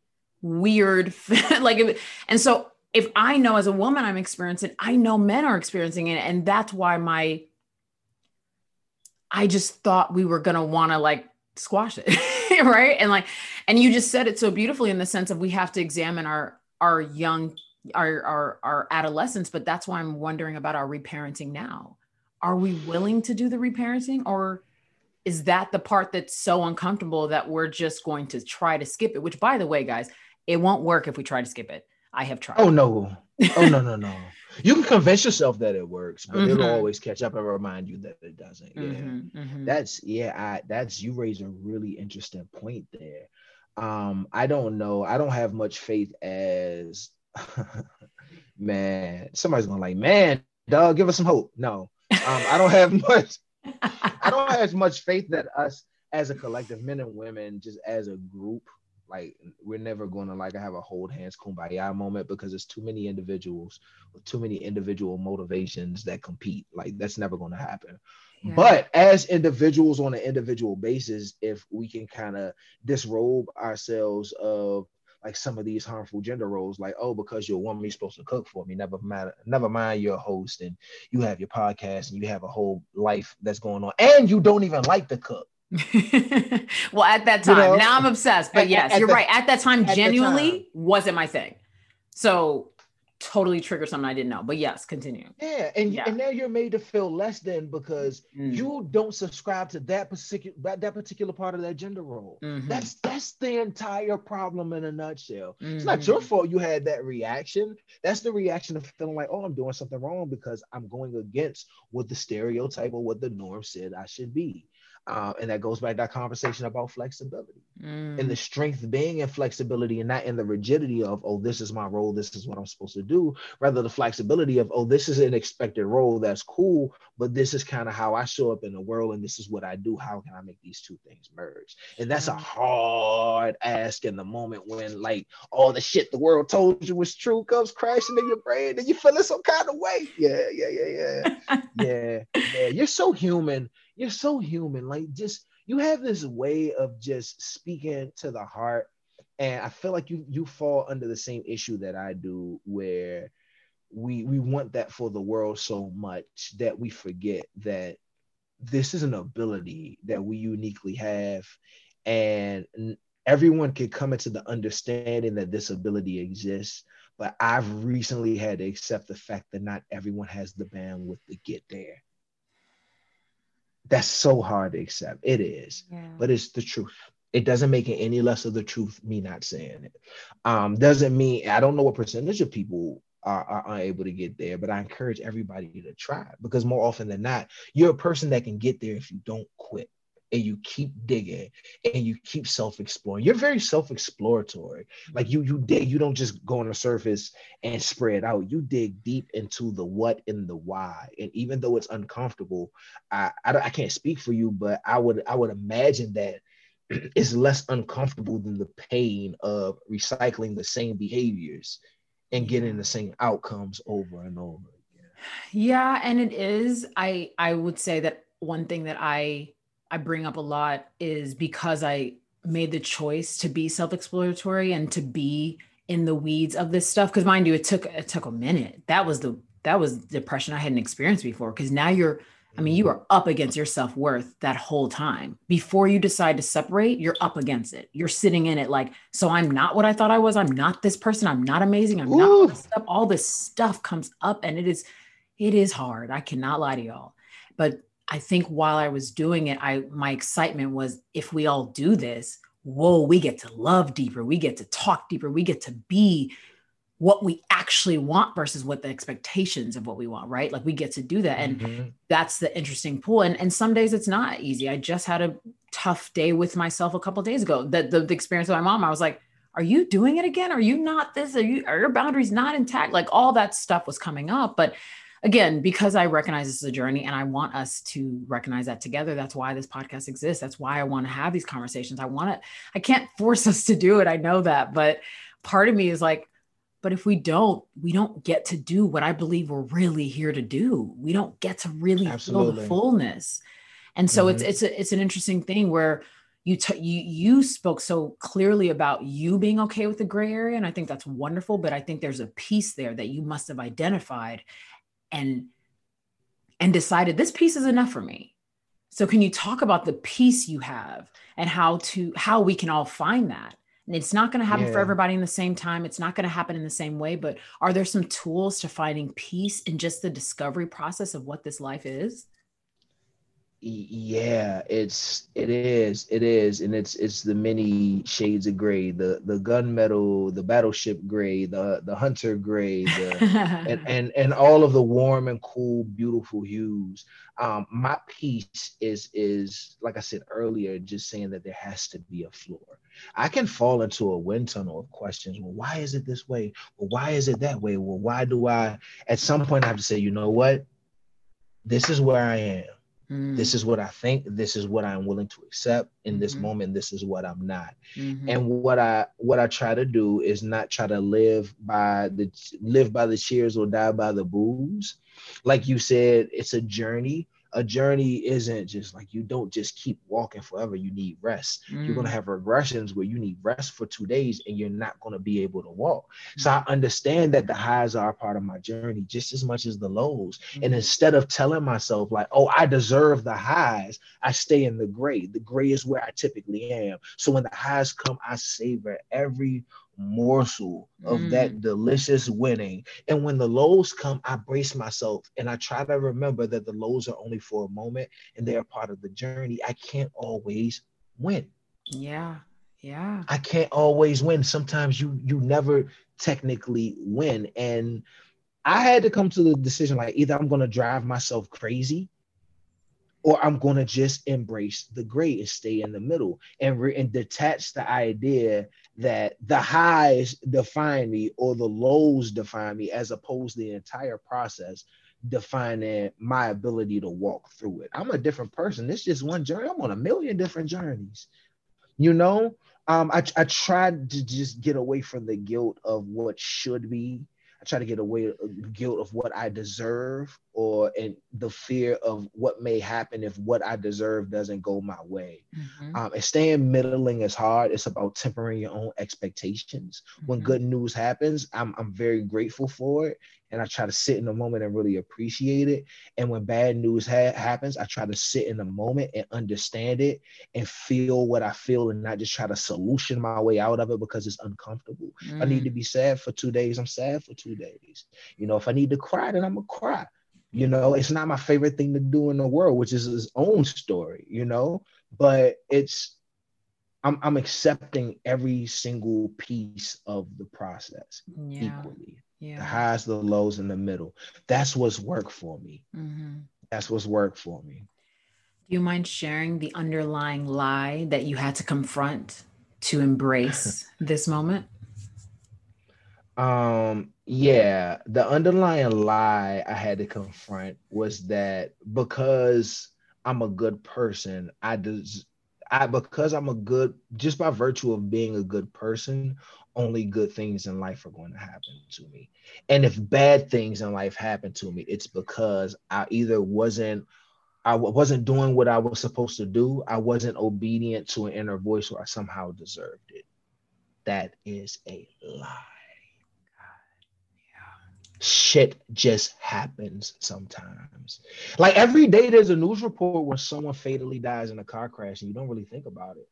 weird, like, it, and so if I know as a woman I'm experiencing, I know men are experiencing it. And that's why my, I just thought we were going to want to like squash it. right. And like, and you just said it so beautifully in the sense of we have to examine our, our young, our, our, our adolescence, but that's why I'm wondering about our reparenting now. Are we willing to do the reparenting or is that the part that's so uncomfortable that we're just going to try to skip it? Which by the way, guys, it won't work if we try to skip it. I have tried. Oh no. Oh no, no, no. You can convince yourself that it works, but mm-hmm. it'll always catch up and remind you that it doesn't. Yeah. Mm-hmm, mm-hmm. That's yeah, I that's you raise a really interesting point there. Um, I don't know. I don't have much faith as man, somebody's gonna like, man, dog, give us some hope. No, um, I don't have much, I don't have as much faith that us as a collective, men and women, just as a group, like we're never going to like have a hold hands kumbaya moment because it's too many individuals with too many individual motivations that compete. Like that's never going to happen. Yeah. but as individuals on an individual basis if we can kind of disrobe ourselves of like some of these harmful gender roles like oh because you're a woman you're supposed to cook for me. Never mind never mind you're a host and you have your podcast and you have a whole life that's going on and you don't even like to cook well, at that time, you know, now I'm obsessed. But at, yes, at you're the, right. At that time, genuinely time. wasn't my thing. So totally trigger something I didn't know. But yes, continue. Yeah, and yeah. and now you're made to feel less than because mm. you don't subscribe to that particular that, that particular part of that gender role. Mm-hmm. That's that's the entire problem in a nutshell. Mm-hmm. It's not your mm-hmm. fault you had that reaction. That's the reaction of feeling like, oh, I'm doing something wrong because I'm going against what the stereotype or what the norm said I should be. Uh, and that goes back to that conversation about flexibility mm. and the strength being in flexibility and not in the rigidity of, oh, this is my role, this is what I'm supposed to do. Rather, the flexibility of, oh, this is an expected role, that's cool, but this is kind of how I show up in the world and this is what I do. How can I make these two things merge? And that's a mm. hard ask in the moment when, like, all the shit the world told you was true comes crashing in your brain and you feeling some kind of way. Yeah, yeah, yeah, yeah. yeah, yeah. You're so human you're so human. Like just you have this way of just speaking to the heart. And I feel like you you fall under the same issue that I do where we we want that for the world so much that we forget that this is an ability that we uniquely have and everyone can come into the understanding that this ability exists but i've recently had to accept the fact that not everyone has the bandwidth to get there that's so hard to accept. It is, yeah. but it's the truth. It doesn't make it any less of the truth. Me not saying it um, doesn't mean I don't know what percentage of people are, are unable to get there, but I encourage everybody to try because more often than not, you're a person that can get there if you don't quit and you keep digging and you keep self-exploring. You're very self-exploratory. Like you you dig you don't just go on the surface and spread out. You dig deep into the what and the why. And even though it's uncomfortable i i, I can't speak for you but i would i would imagine that it's less uncomfortable than the pain of recycling the same behaviors and getting the same outcomes over and over again. yeah and it is i i would say that one thing that i I bring up a lot is because I made the choice to be self-exploratory and to be in the weeds of this stuff. Because mind you, it took it took a minute. That was the that was depression I hadn't experienced before. Because now you're, I mean, you are up against your self-worth that whole time. Before you decide to separate, you're up against it. You're sitting in it like, so I'm not what I thought I was. I'm not this person. I'm not amazing. I'm Ooh. not. All this stuff comes up and it is, it is hard. I cannot lie to y'all. But I think while I was doing it, I my excitement was if we all do this, whoa, we get to love deeper, we get to talk deeper, we get to be what we actually want versus what the expectations of what we want, right? Like we get to do that. And mm-hmm. that's the interesting pull. And, and some days it's not easy. I just had a tough day with myself a couple days ago. That the, the experience with my mom, I was like, are you doing it again? Are you not this? Are you are your boundaries not intact? Like all that stuff was coming up. But again, because I recognize this is a journey and I want us to recognize that together. That's why this podcast exists. That's why I want to have these conversations. I want to, I can't force us to do it. I know that. But part of me is like, but if we don't, we don't get to do what I believe we're really here to do. We don't get to really Absolutely. feel the fullness. And so mm-hmm. it's it's a, it's an interesting thing where you t- you you spoke so clearly about you being okay with the gray area and i think that's wonderful but i think there's a piece there that you must have identified and and decided this piece is enough for me. So can you talk about the peace you have and how to how we can all find that? And it's not going to happen yeah. for everybody in the same time. It's not going to happen in the same way but are there some tools to finding peace in just the discovery process of what this life is yeah it's it is it is and it's it's the many shades of gray the the gunmetal the battleship gray the the hunter gray the, and, and and all of the warm and cool beautiful hues. Um my piece is is like i said earlier just saying that there has to be a floor. I can fall into a wind tunnel of questions. Well why is it this way? Well why is it that way? Well why do i at some point i have to say you know what? This is where i am Mm. This is what I think. This is what I'm willing to accept in mm-hmm. this moment. This is what I'm not. Mm-hmm. And what I what I try to do is not try to live by the live by the cheers or die by the boos. Like you said, it's a journey a journey isn't just like you don't just keep walking forever. You need rest. Mm. You're gonna have regressions where you need rest for two days and you're not gonna be able to walk. Mm. So I understand that the highs are a part of my journey just as much as the lows. Mm. And instead of telling myself like, oh, I deserve the highs, I stay in the gray. The gray is where I typically am. So when the highs come, I savor every morsel of mm. that delicious winning. And when the lows come, I brace myself and I try to remember that the lows are only for a moment and they are part of the journey. I can't always win. Yeah. Yeah. I can't always win. Sometimes you you never technically win. And I had to come to the decision like either I'm going to drive myself crazy or I'm going to just embrace the gray and stay in the middle and, re- and detach the idea that the highs define me or the lows define me as opposed to the entire process defining my ability to walk through it. I'm a different person. This just one journey. I'm on a million different journeys. You know, um, I, I tried to just get away from the guilt of what should be I try to get away guilt of what I deserve or and the fear of what may happen if what I deserve doesn't go my way. Mm-hmm. Um, and staying middling is hard. It's about tempering your own expectations. Mm-hmm. When good news happens, I'm I'm very grateful for it and I try to sit in the moment and really appreciate it. And when bad news ha- happens, I try to sit in the moment and understand it and feel what I feel and not just try to solution my way out of it because it's uncomfortable. Mm. I need to mm. be sad for two days. I'm sad for two days. You know, if I need to cry, then I'm gonna cry. You know, it's not my favorite thing to do in the world, which is his own story. You know, but it's I'm, I'm accepting every single piece of the process yeah. equally yeah. the highs, the lows, in the middle. That's what's worked for me. Mm-hmm. That's what's worked for me. Do you mind sharing the underlying lie that you had to confront to embrace this moment? Um, yeah, the underlying lie I had to confront was that because I'm a good person, I des- I because I'm a good just by virtue of being a good person, only good things in life are going to happen to me. And if bad things in life happen to me, it's because I either wasn't I wasn't doing what I was supposed to do, I wasn't obedient to an inner voice, or I somehow deserved it. That is a lie. Shit just happens sometimes. Like every day, there's a news report where someone fatally dies in a car crash, and you don't really think about it.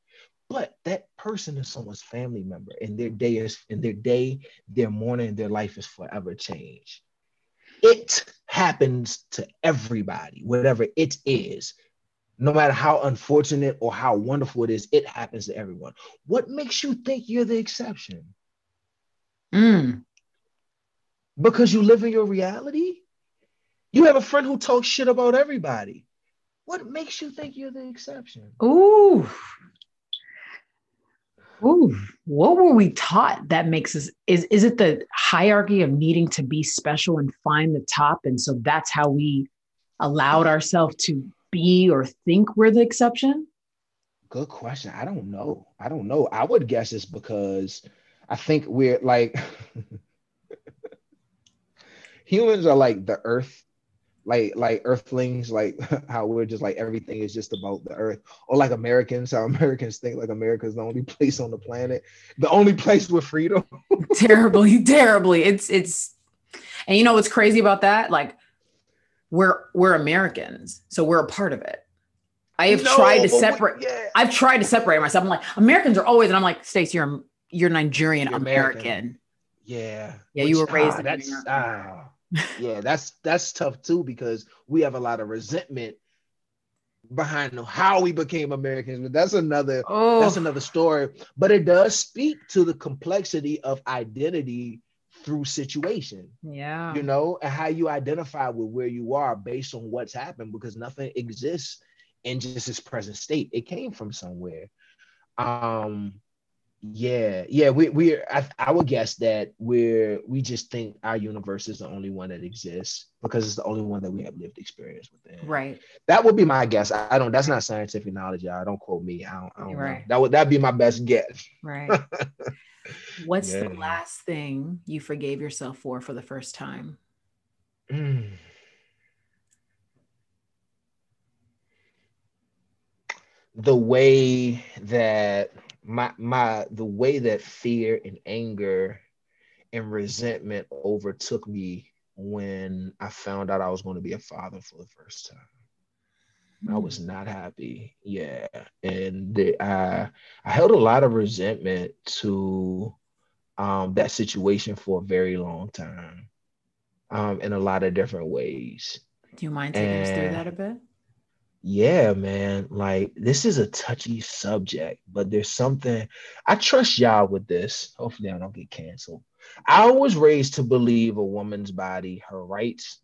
But that person is someone's family member and their day is in their day their morning their life is forever changed. It happens to everybody whatever it is. No matter how unfortunate or how wonderful it is it happens to everyone. What makes you think you're the exception? Mm. Because you live in your reality? You have a friend who talks shit about everybody. What makes you think you're the exception? Ooh. Ooh, what were we taught that makes us is is it the hierarchy of needing to be special and find the top? And so that's how we allowed ourselves to be or think we're the exception? Good question. I don't know. I don't know. I would guess it's because i think we're like humans are like the earth like like earthlings like how we're just like everything is just about the earth or like americans how americans think like america is the only place on the planet the only place with freedom terribly terribly it's it's and you know what's crazy about that like we're we're americans so we're a part of it i have No, tried to we- separate yeah. i've tried to separate myself i'm like americans are always and i'm like stace you're you're nigerian You're american. American. yeah Yeah, you were raised ah, in that's America. ah, yeah that's that's tough too because we have a lot of resentment behind how we became americans but that's another oh. that's another story. But it does speak to the complexity of identity through situation. Yeah. You know and how you identify with where you are based on what's happened because nothing exists in just its present state. It came from somewhere. Um yeah yeah we we I, I would guess that we're we just think our universe is the only one that exists because it's the only one that we have lived experience within. Right. That would be my guess. I, I don't that's not scientific knowledge y'all. Don't quote me. I don't, I don't know. That would that'd be my best guess. Right. What's the last thing you forgave yourself for for the first time? Mm. the way that my my the way that fear and anger and resentment overtook me when I found out I was going to be a father for the first time. I was not happy. Yeah. And the, I I held a lot of resentment to um, that situation for a very long time um, in a lot of different ways. do you mind taking us through that a bit Yeah, man. Like this is a touchy subject, but there's something I trust y'all with this. Hopefully, I don't get canceled. I was raised to believe a woman's body, her rights.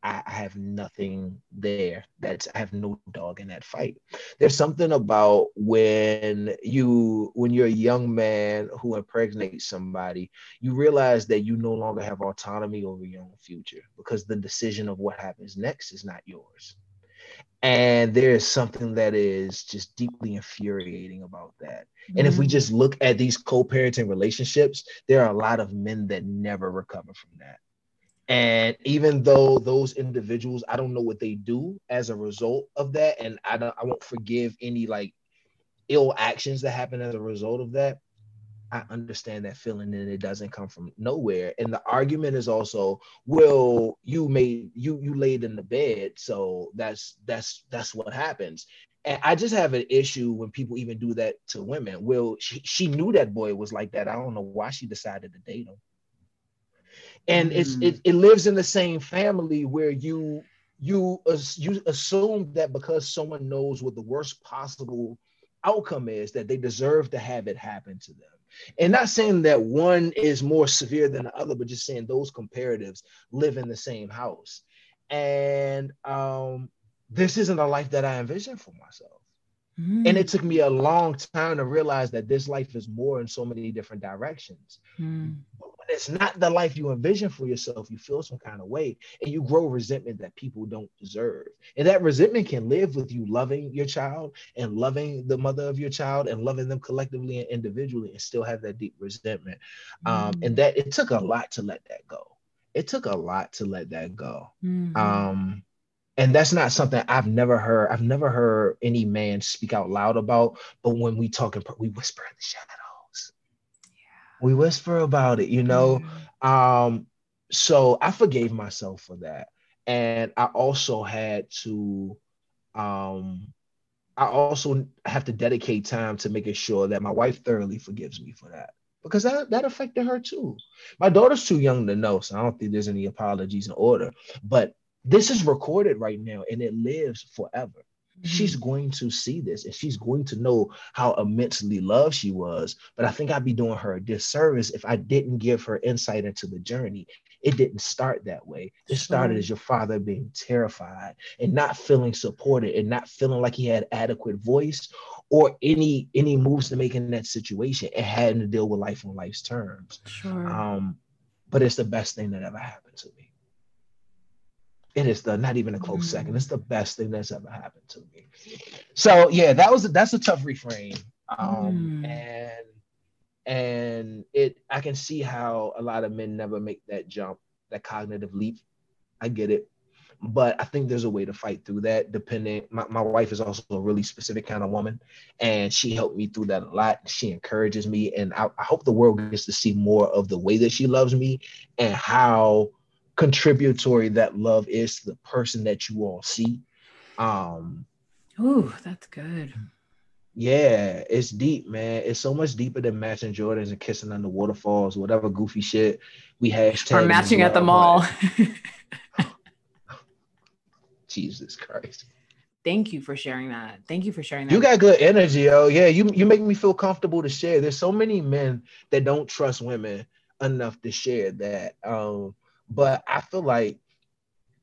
I, I have nothing there. That's I have no dog in that fight. There's something about when you when you're a young man who impregnates somebody, you realize that you no longer have autonomy over your own future because the decision of what happens next is not yours. And there is something that is just deeply infuriating about that. And if we Mm. just look at these co parenting relationships, there are a lot of men that never recover from that. And even though those individuals, I don't know what they do as a result of that, and I don't, I won't forgive any like ill actions that happen as a result of that. I understand that feeling, and it doesn't come from nowhere. And the argument is also, well, you made you you laid in the bed, so that's that's that's what happens. And I just have an issue when people even do that to women. Well, she, she knew that boy was like that. I don't know why she decided to date him. And it's Mm. it, it lives in the same family where you you you assume that because someone knows what the worst possible outcome is that they deserve to have it happen to them. And not saying that one is more severe than the other, but just saying those comparatives live in the same house. And um, this isn't a life that I envisioned for myself. Mm. And it took me a long time to realize that this life is more in so many different directions. Mm. It's not the life you envision for yourself, you feel some kind of way and you grow resentment that people don't deserve. And that resentment can live with you loving your child and loving the mother of your child and loving them collectively and individually and still have that deep resentment. Um, Mm. and that it took a lot to let that go. It took a lot to let that go. Mhm. Um, and that's not something I've never heard. I've never heard any man speak out loud about. But when we talk, in, we whisper in the shadows. We whisper about it, you know. Um, so I forgave myself for that, and I also had to, um, I also have to dedicate time to making sure that my wife thoroughly forgives me for that because that, that affected her too. My daughter's too young to know, so I don't think there's any apologies in order. But this is recorded right now and it lives forever. She's going to see this and she's going to know how immensely loved she was. But I think I'd be doing her a disservice if I didn't give her insight into the journey. It didn't start that way. It started as your father being terrified and not feeling supported and not feeling like he had adequate voice or any any moves to make in that situation and having to deal with life on life's terms. Sure. Um, but it's the best thing that ever happened to me. It is the not even a close Mm. second. It's the best thing that's ever happened to me. So yeah, that was that's a tough reframe. Um, Mm. and and it I can see how a lot of men never make that jump, that cognitive leap. I get it. but I think there's a way to fight through that. Depending, my, my wife is also a really specific kind of woman, and she helped me through that a lot. She encourages me, and I, I hope the world gets to see more of the way that she loves me and how contributory that love is to the person that you all see. Um, Ooh, that's good. Yeah, it's deep, man. It's so much deeper than matching Jordans and kissing under waterfalls, whatever goofy shit we hashtag. Or matching at the mall. Jesus Christ. Thank you for sharing that. Thank you for sharing that. You got good energy, yo. Yeah, you you make me feel comfortable to share. There's so many men that don't trust women enough to share that. Um, but I feel like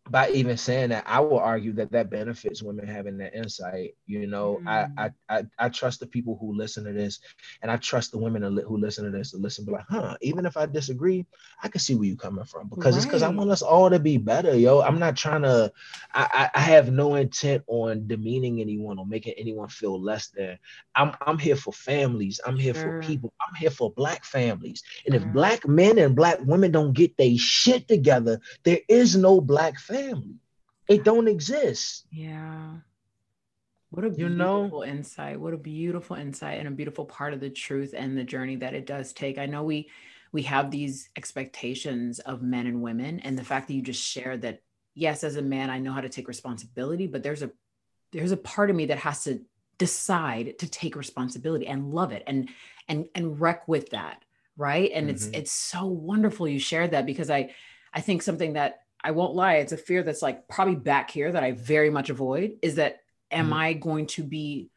by even saying that, I will argue that that benefits women having that insight. You know, mm. I, I, I I trust the people who listen to this, and I trust the women who listen to this to listen, be like, huh? Even if I disagree, I can see where you're coming from because right. it's because I want us all to be better, yo. I'm not trying to. I, I have no intent on demeaning anyone or making anyone feel less than. I'm I'm here for families. I'm here sure. for people. I'm here for black families. And if black men and black women don't get their shit together, there is no black family family. It don't exist. Yeah. What a beautiful you know? insight. What a beautiful insight and a beautiful part of the truth and the journey that it does take. I know we we have these expectations of men and women and the fact that you just shared that yes as a man I know how to take responsibility but there's a there's a part of me that has to decide to take responsibility and love it and and and wreck with that right and mm-hmm. it's it's so wonderful you shared that because I I think something that I won't lie, it's a fear that's like probably back here that I very much avoid is that am mm-hmm. I going to be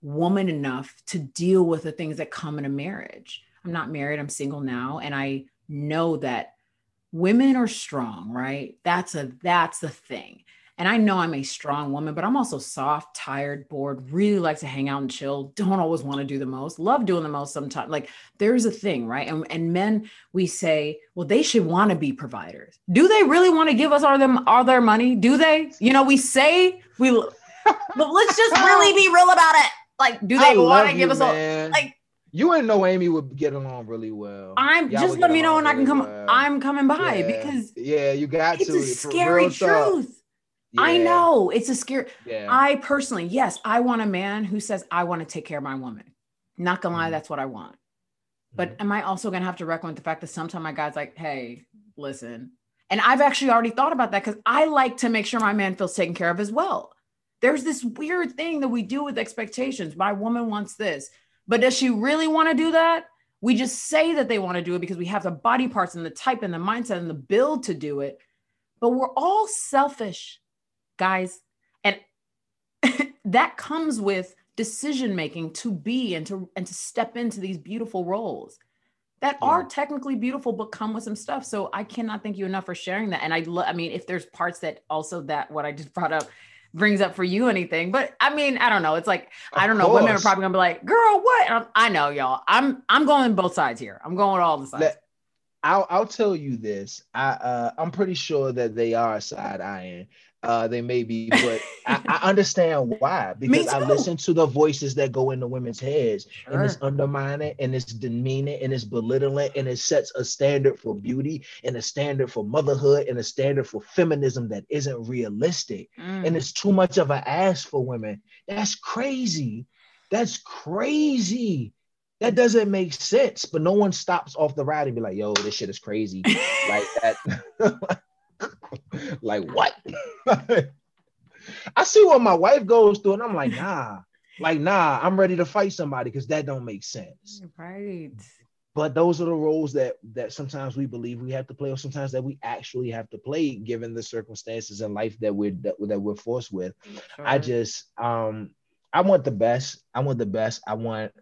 woman enough to deal with the things that come in a marriage? I'm not married, I'm single now, and I know that women are strong, right? That's a that's the thing. And I know I'm a strong woman, but I'm also soft, tired, bored, really like to hang out and chill, don't always want to do the most, love doing the most sometimes. Like there's a thing, right? And, and men, we say, well, they should want to be providers. Do they really want to give us all them all their money? Do they? You know, we say we but let's just really be real about it. Like, do they want to give us man. all like you and Amy would get along really well. I'm Y'all just let me know when really I can come. Well. I'm coming by yeah. because yeah, you got it's to. It's a scary truth. Yeah. I know it's a scary. Yeah. I personally, yes, I want a man who says, I want to take care of my woman. Not gonna lie, mm-hmm. that's what I want. But mm-hmm. am I also gonna have to reckon with the fact that sometimes my guy's like, hey, listen. And I've actually already thought about that because I like to make sure my man feels taken care of as well. There's this weird thing that we do with expectations. My woman wants this, but does she really want to do that? We just say that they want to do it because we have the body parts and the type and the mindset and the build to do it. But we're all selfish guys. And that comes with decision making to be and to and to step into these beautiful roles that yeah. are technically beautiful but come with some stuff. So i cannot thank you enough for sharing that. And i lo- i mean if there's parts that also that what i just brought up brings up for you anything but i mean i don't know. It's like of i don't know women are probably gonna be like girl what? I know y'all. I'm i'm going both sides here. I'm going all the sides. Let, I'll, I'll tell you this. I uh, I'm pretty sure that they are side eyeing uh, they may be, but I, I, understand why because I listen to the voices that go into women's heads, sure. and it's undermining, and it's demeaning, and it's belittling, and it sets a standard for beauty, and a standard for motherhood, and a standard for feminism that isn't realistic, mm. and it's too much of an ask for women. That's crazy. That's crazy. That doesn't make sense. But no one stops off the ride and be like, "Yo, this shit is crazy," like that. like what? I see what my wife goes through, and I'm like, nah, like nah, I'm ready to fight somebody because that don't make sense. Right. But those are the roles that that sometimes we believe we have to play, or sometimes that we actually have to play, given the circumstances in life that we're that, that we're forced with. Sure. I just um I want the best. I want the best. I want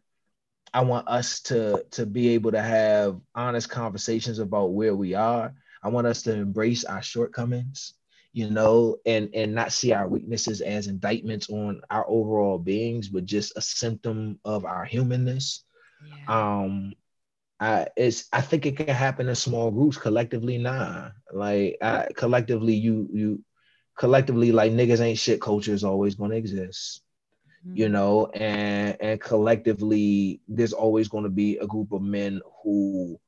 I want us to to be able to have honest conversations about where we are I want us to embrace our shortcomings, you know, and and not see our weaknesses as indictments on our overall beings, but just a symptom of our humanness. Yeah. Um, I it's I think it can happen in small groups. Collectively, nah. Like I, collectively, you you collectively like niggas ain't shit culture is always going to exist you mm-hmm. know and and collectively there's always going to be a group of men who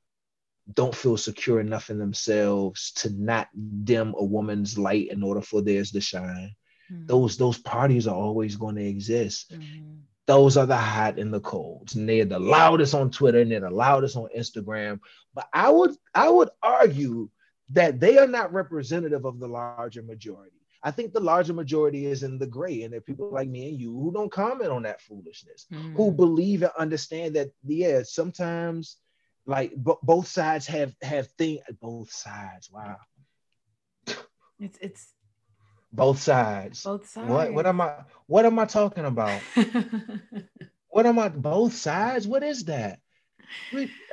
don't feel secure enough in themselves to not dim a woman's light in order for theirs to shine. Mm-hmm. Those those parties are always going to exist. Mm-hmm. Those are the hot and the colds, and they're the loudest on Twitter and they're the loudest on Instagram. But I would I would argue that they are not representative of the larger majority. I think the larger majority is in the gray, and there are people like me and you who don't comment on that foolishness, mm. who believe and understand that, yeah, sometimes like b- both sides have have thing both sides. Wow. It's it's both sides. Both sides. What what am I what am I talking about? what am I both sides? What is that?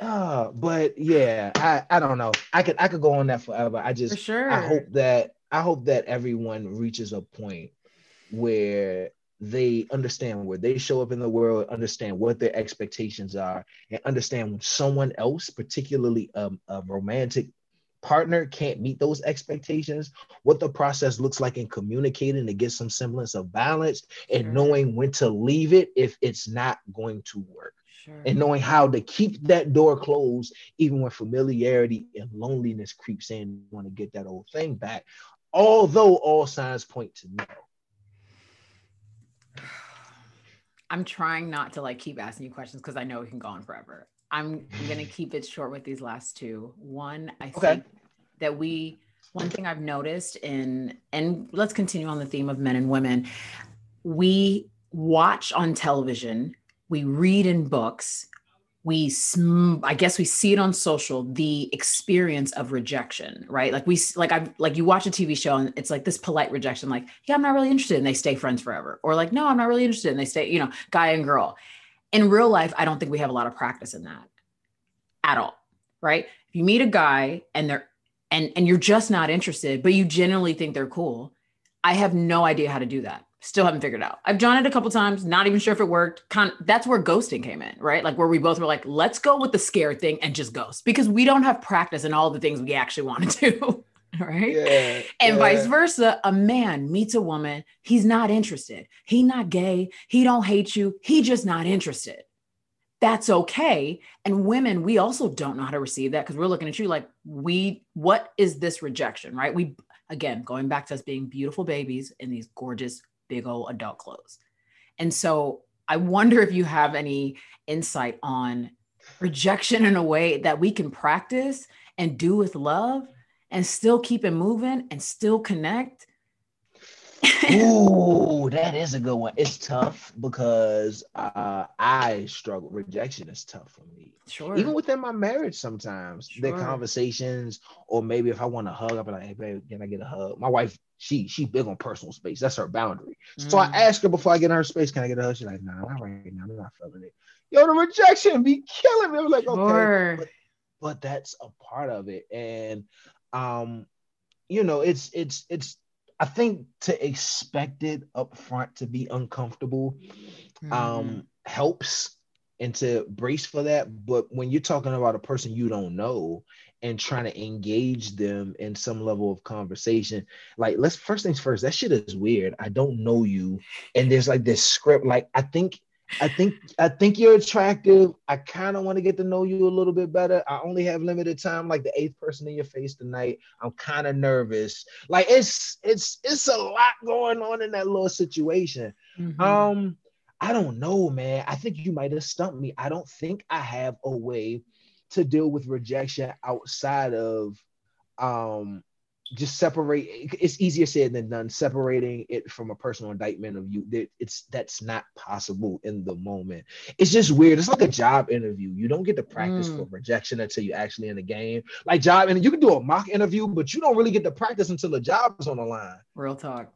uh, but yeah, I, I don't know. I could I could go on that forever. I just For sure. I hope that I hope that everyone reaches a point where they understand where they show up in the world, understand what their expectations are, and understand when someone else, particularly um, a romantic partner, can't meet those expectations, what the process looks like in communicating to get some semblance of balance and sure. knowing when to leave it if it's not going to work. Sure. And knowing how to keep that door closed, even when familiarity and loneliness creeps in, you want to get that old thing back. Although all signs point to no. I'm trying not to like keep asking you questions because I know we can go on forever. I'm, gonna keep it short with these last two. One, I okay. think that we one thing I've noticed in and let's continue on the theme of men and women. We watch on television, we read in books, we sm- i guess we see it on social the experience of rejection right? Like we like i like you watch a tv show and it's like this polite rejection like yeah i'm not really interested and they stay friends forever. Or like no i'm not really interested and they stay you know guy and girl. In real life i don't think we have a lot of practice in that at all right? If you meet a guy and they're and and you're just not interested but you genuinely think they're cool i have no idea how to do that Still haven't figured out. I've done it a couple times, not even sure if it worked. Con- that's where ghosting came in, right? Like where we both were like, let's go with the scared thing and just ghost because we don't have practice in all the things we actually want to do. right? Yeah, and yeah. vice versa. A man meets a woman, he's not interested. He not gay. He don't hate you. He just not interested. That's okay. And women, we also don't know how to receive that because we're looking at you like, we, what is this rejection, right? We, again, going back to us being beautiful babies in these gorgeous big old adult clothes. And so I wonder if you have any insight on rejection in a way that we can practice and do with love and still keep it moving and still connect Ooh, that is a good one. It's tough because uh, I struggle. Rejection is tough for me. Sure. Even within my marriage, sometimes sure. the conversations, or maybe if I want a hug, I'll be like, "Hey, babe, can I get a hug?" My wife, she she big on personal space. That's her boundary. Mm. So I mm. ask her before I get in her space, "Can I get a hug?" She's like, "Nah, not right now. I'm not feeling it." Yo, the rejection be killing me. I'm like, sure. okay, but, but that's a part of it, and um, you know, it's it's it's I think to expect it up front to be uncomfortable mm-hmm. um, helps and to brace for that. But when you're talking about a person you don't know and trying to engage them in some level of conversation, like let's first things first, that shit is weird. I don't know you. And there's like this script, like I think I think I think you're attractive. I kind of want to get to know you a little bit better. I only have limited time, like the eighth person in your face tonight. I'm kind of nervous. Like it's it's it's a lot going on in that little situation. Mm-hmm. Um, I don't know, man. I think you might have stumped me. I don't think I have a way to deal with rejection outside of um just separate it's easier said than done separating it from a personal indictment of you it's that's not possible in the moment. It's just weird. It's like a job interview. You don't get to practice mm. for rejection until you actually in the game. Like job and you can do a mock interview but you don't really get to practice until the job is on the line. Real talk.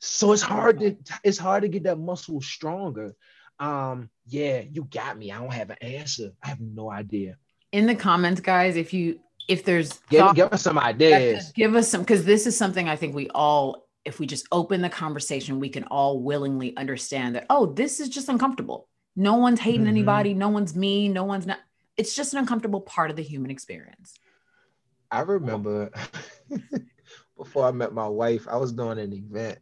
So it's hard to it's hard to get that muscle stronger. Um yeah you got me. I don't have an answer. I have no idea in the comments guys if you if there's give, give us some ideas. give us some because this is something i think we all if we just open the conversation we can all willingly understand that oh this is just uncomfortable. No one's hating mm-hmm. anybody. No one's mean. No one's not it's just an uncomfortable part of the human experience. I remember before i met my wife i was doing an event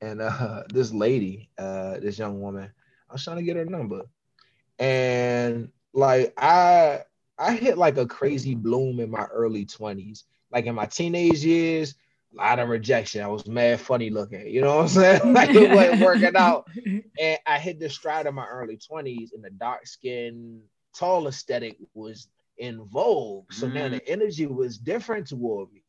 and uh this lady uh this young woman i was trying to get her number. And like i I hit like a crazy bloom in my early 20s. Like in my teenage years, a lot of rejection. I was mad funny looking, you know what I'm saying? like it wasn't working out. And I hit the stride of my early 20s, and the dark skin, tall aesthetic was in vogue. So mm. now the energy was different toward me.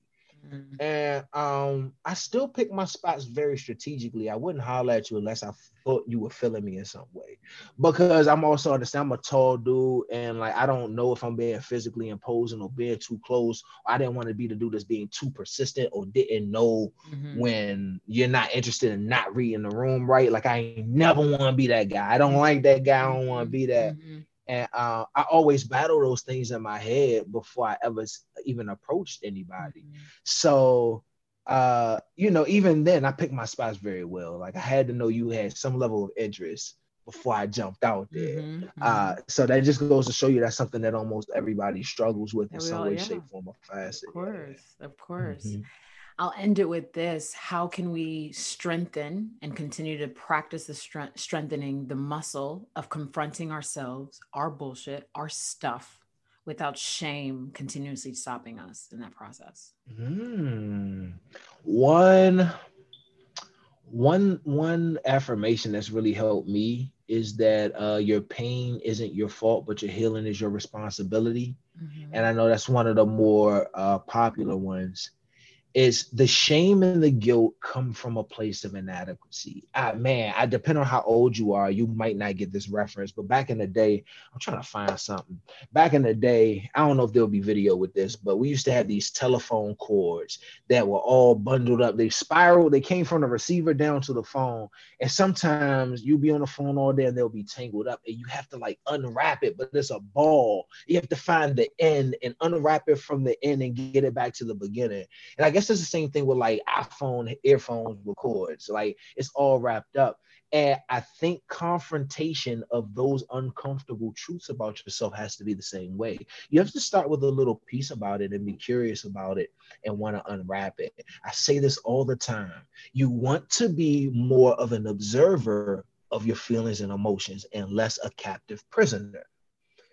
Mm-hmm. And um, I still pick my spots very strategically. I wouldn't holler at you unless I thought you were feeling me in some way. Because I'm also understand I'm a tall dude and like I don't know if I'm being physically imposing or being too close. I didn't want to be the dude that's being too persistent or didn't know mm-hmm. when you're not interested in not reading the room right. Like I never want to be that guy. I don't like that guy. I don't want to be that. Mm-hmm. And uh, I always battle those things in my head before I ever even approached anybody. Mm-hmm. So, uh, you know, even then, I picked my spots very well. Like I had to know you had some level of interest before I jumped out there. Mm-hmm. Uh, mm-hmm. so that just goes to show you that's something that almost everybody struggles with in some way, yeah. shape, form, or facet. Of course, of course. Mm-hmm. I'll end it with this. How can we strengthen and continue to practice the strength, strengthening the muscle of confronting ourselves, our bullshit, our stuff without shame continuously stopping us in that process? Mm. One one one affirmation that's really helped me is that uh, your pain isn't your fault, but your healing is your responsibility. Mm-hmm. And I know that's one of the more uh, popular ones is the shame and the guilt come from a place of inadequacy. I, man, I depend on how old you are, you might not get this reference, but back in the day, I'm trying to find something. Back in the day, I don't know if there'll be video with this, but we used to have these telephone cords that were all bundled up. They spiral, they came from the receiver down to the phone. And sometimes you'll be on the phone all day and they'll be tangled up, and you have to like unwrap it, but it's a ball. You have to find the end and unwrap it from the end and get it back to the beginning. And I guess it's the same thing with like iPhone earphones with cords. Like it's all wrapped up. And I think confrontation of those uncomfortable truths about yourself has to be the same way. You have to start with a little piece about it and be curious about it and want to unwrap it. I say this all the time. You want to be more of an observer of your feelings and emotions and less a captive prisoner.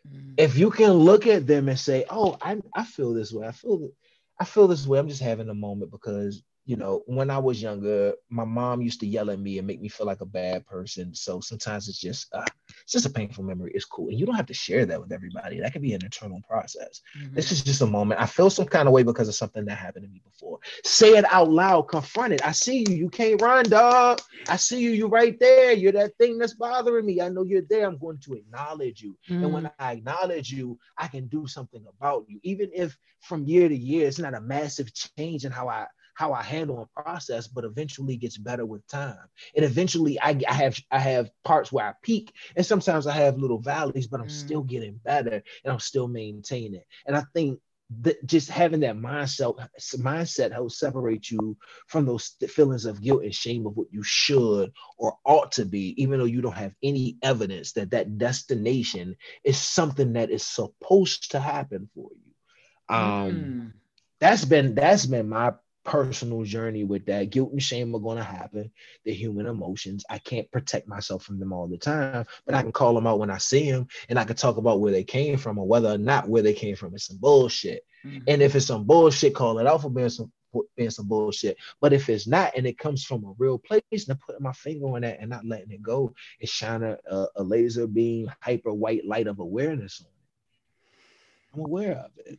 Mm. If you can look at them and say, "Oh, I I feel this way. I feel I feel this way. I'm just having a moment because you know, when I was younger, my mom used to yell at me and make me feel like a bad person. So sometimes it's just, uh, it's just a painful memory. It's cool, and you don't have to share that with everybody. That can be an internal process. Mm-hmm. This is just a moment. I feel some kind of way because of something that happened to me before. Say it out loud. Confront it. I see you. You can't run, dog. I see you. You right there. You're that thing that's bothering me. I know you're there. I'm going to acknowledge you, mm-hmm. and when mm. I acknowledge you, I can do something about you, even if from year to year it's not a massive change in how I how I handle and process, but eventually gets better with time. And eventually I, I have I have parts where I peak and sometimes I have little valleys, but I'm mm. still getting better and I'm still maintaining. And I think that just having that mindset mindset helps separate you from those feelings of guilt and shame of what you should or ought to be even though you don't have any evidence that that destination is something that is supposed to happen for you um mm. that's been that's been my personal journey with that. Guilt and shame are going to happen. The human emotions. I can't protect myself from them all the time, but I can call them out when I see them and I can talk about where they came from or whether or not where they came from is some bullshit. Mm-hmm. And if it's some bullshit, call it out for being some being some bullshit. But if it's not and it comes from a real place, and I'm putting my finger on that and not letting it go, it's shining a, a laser beam, hyper white light of awareness on it. I'm aware of it.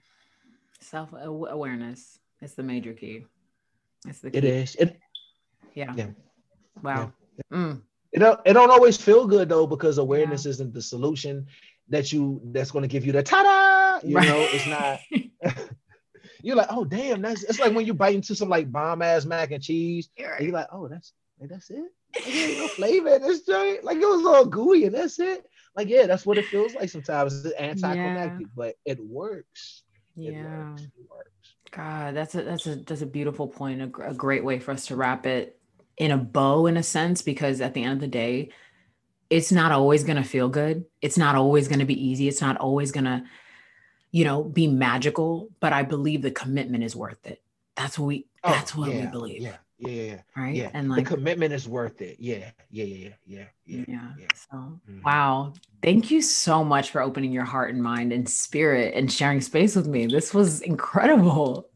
Self awareness is the major key. It's the key. It is. It, yeah. yeah. Wow. Yeah. Mm. It don't, it don't always feel good though because awareness yeah. isn't the solution that you that's going to give you the ta-da. You right. know, it's not. you're like, oh damn, that's it's like when you bite into some like bomb ass mac and cheese. You're, you're like, oh, that's like, that's it. Like, no flavor in this joint. Like it was all gooey and that's it. Like yeah, that's what it feels like sometimes. It's anticlimactic, yeah. but it works. Yeah. It works. It works. God, that's a that's a that's a beautiful point. A, a great way for us to wrap it in a bow, in a sense, because at the end of the day, it's not always going to feel good. It's not always going to be easy. It's not always going to, you know, be magical. But I believe the commitment is worth it. That's what we. Oh, that's what yeah, we believe. Yeah. Yeah, yeah, right? yeah. And like the commitment is worth it. Yeah, yeah, yeah, yeah, yeah. yeah. yeah. So, Mhm. wow. Thank you so much for opening your heart and mind and spirit and sharing space with me. This was incredible.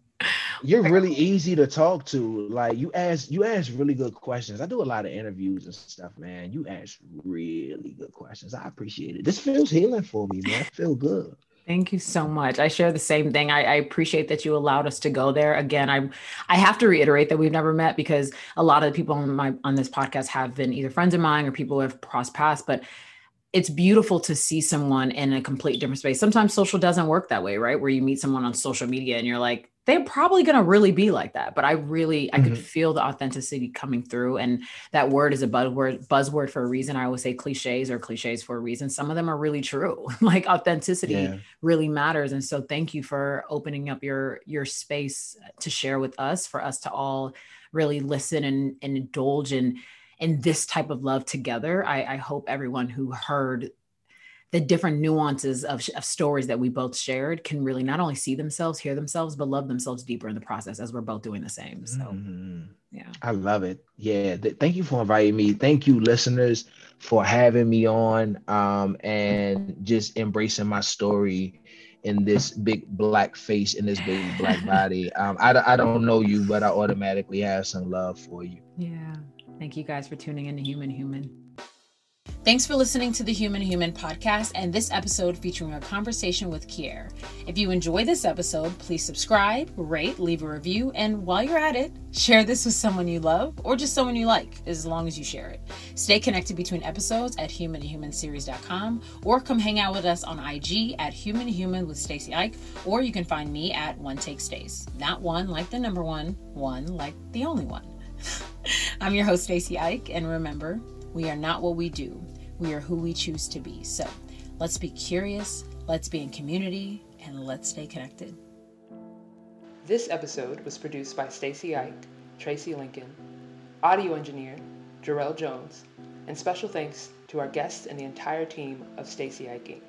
You're really easy to talk to. Like you ask, you ask really good questions. I do a lot of interviews and stuff, man. You ask really good questions. I appreciate it. This feels healing for me, man. I feel good. Thank you so much. I share the same thing. I, I appreciate that you allowed us to go there. Again, I I have to reiterate that we've never met because a lot of the people on my on this podcast have been either friends of mine or people who have crossed paths, but it's beautiful to see someone in a complete different space. Sometimes social doesn't work that way, right? Where you meet someone on social media and you're like, they're probably going to really be like that. But I really, I could Mhm. feel the authenticity coming through. And that word is a buzzword, buzzword for a reason. I always say cliches or cliches for a reason. Some of them are really true. like authenticity Yeah. really matters. And so thank you for opening up your your space to share with us, for us to all really listen and, and indulge in in this type of love together. I, I hope everyone who heard the different nuances of, of stories that we both shared can really not only see themselves, hear themselves, but love themselves deeper in the process as we're both doing the same. So Mhm. yeah. I love it. Yeah. th- thank you for inviting me. Thank you, listeners, for having me on um, and just embracing my story in this big black face, in this big black body. Um, I, I don't know you, but I automatically have some love for you. Yeah. Thank you guys for tuning in to Human Human. Thanks for listening to the Human Human podcast and this episode featuring a conversation with Kier. If you enjoy this episode, please subscribe, rate, leave a review, and while you're at it, share this with someone you love or just someone you like, as long as you share it. Stay connected between episodes at humanhumanseries.com or come hang out with us on IG at Human Human with Stacy Ike, or you can find me at One Take Stace. Not one like the number one, one like the only one. I'm your host, Stacy Ike, and remember, we are not what we do. We are who we choose to be. So let's be curious, let's be in community, and let's stay connected. This episode was produced by Stacy Ike, Tracy Lincoln, audio engineer Jarrell Jones, and special thanks to our guests and the entire team of Stacy Ike Inc.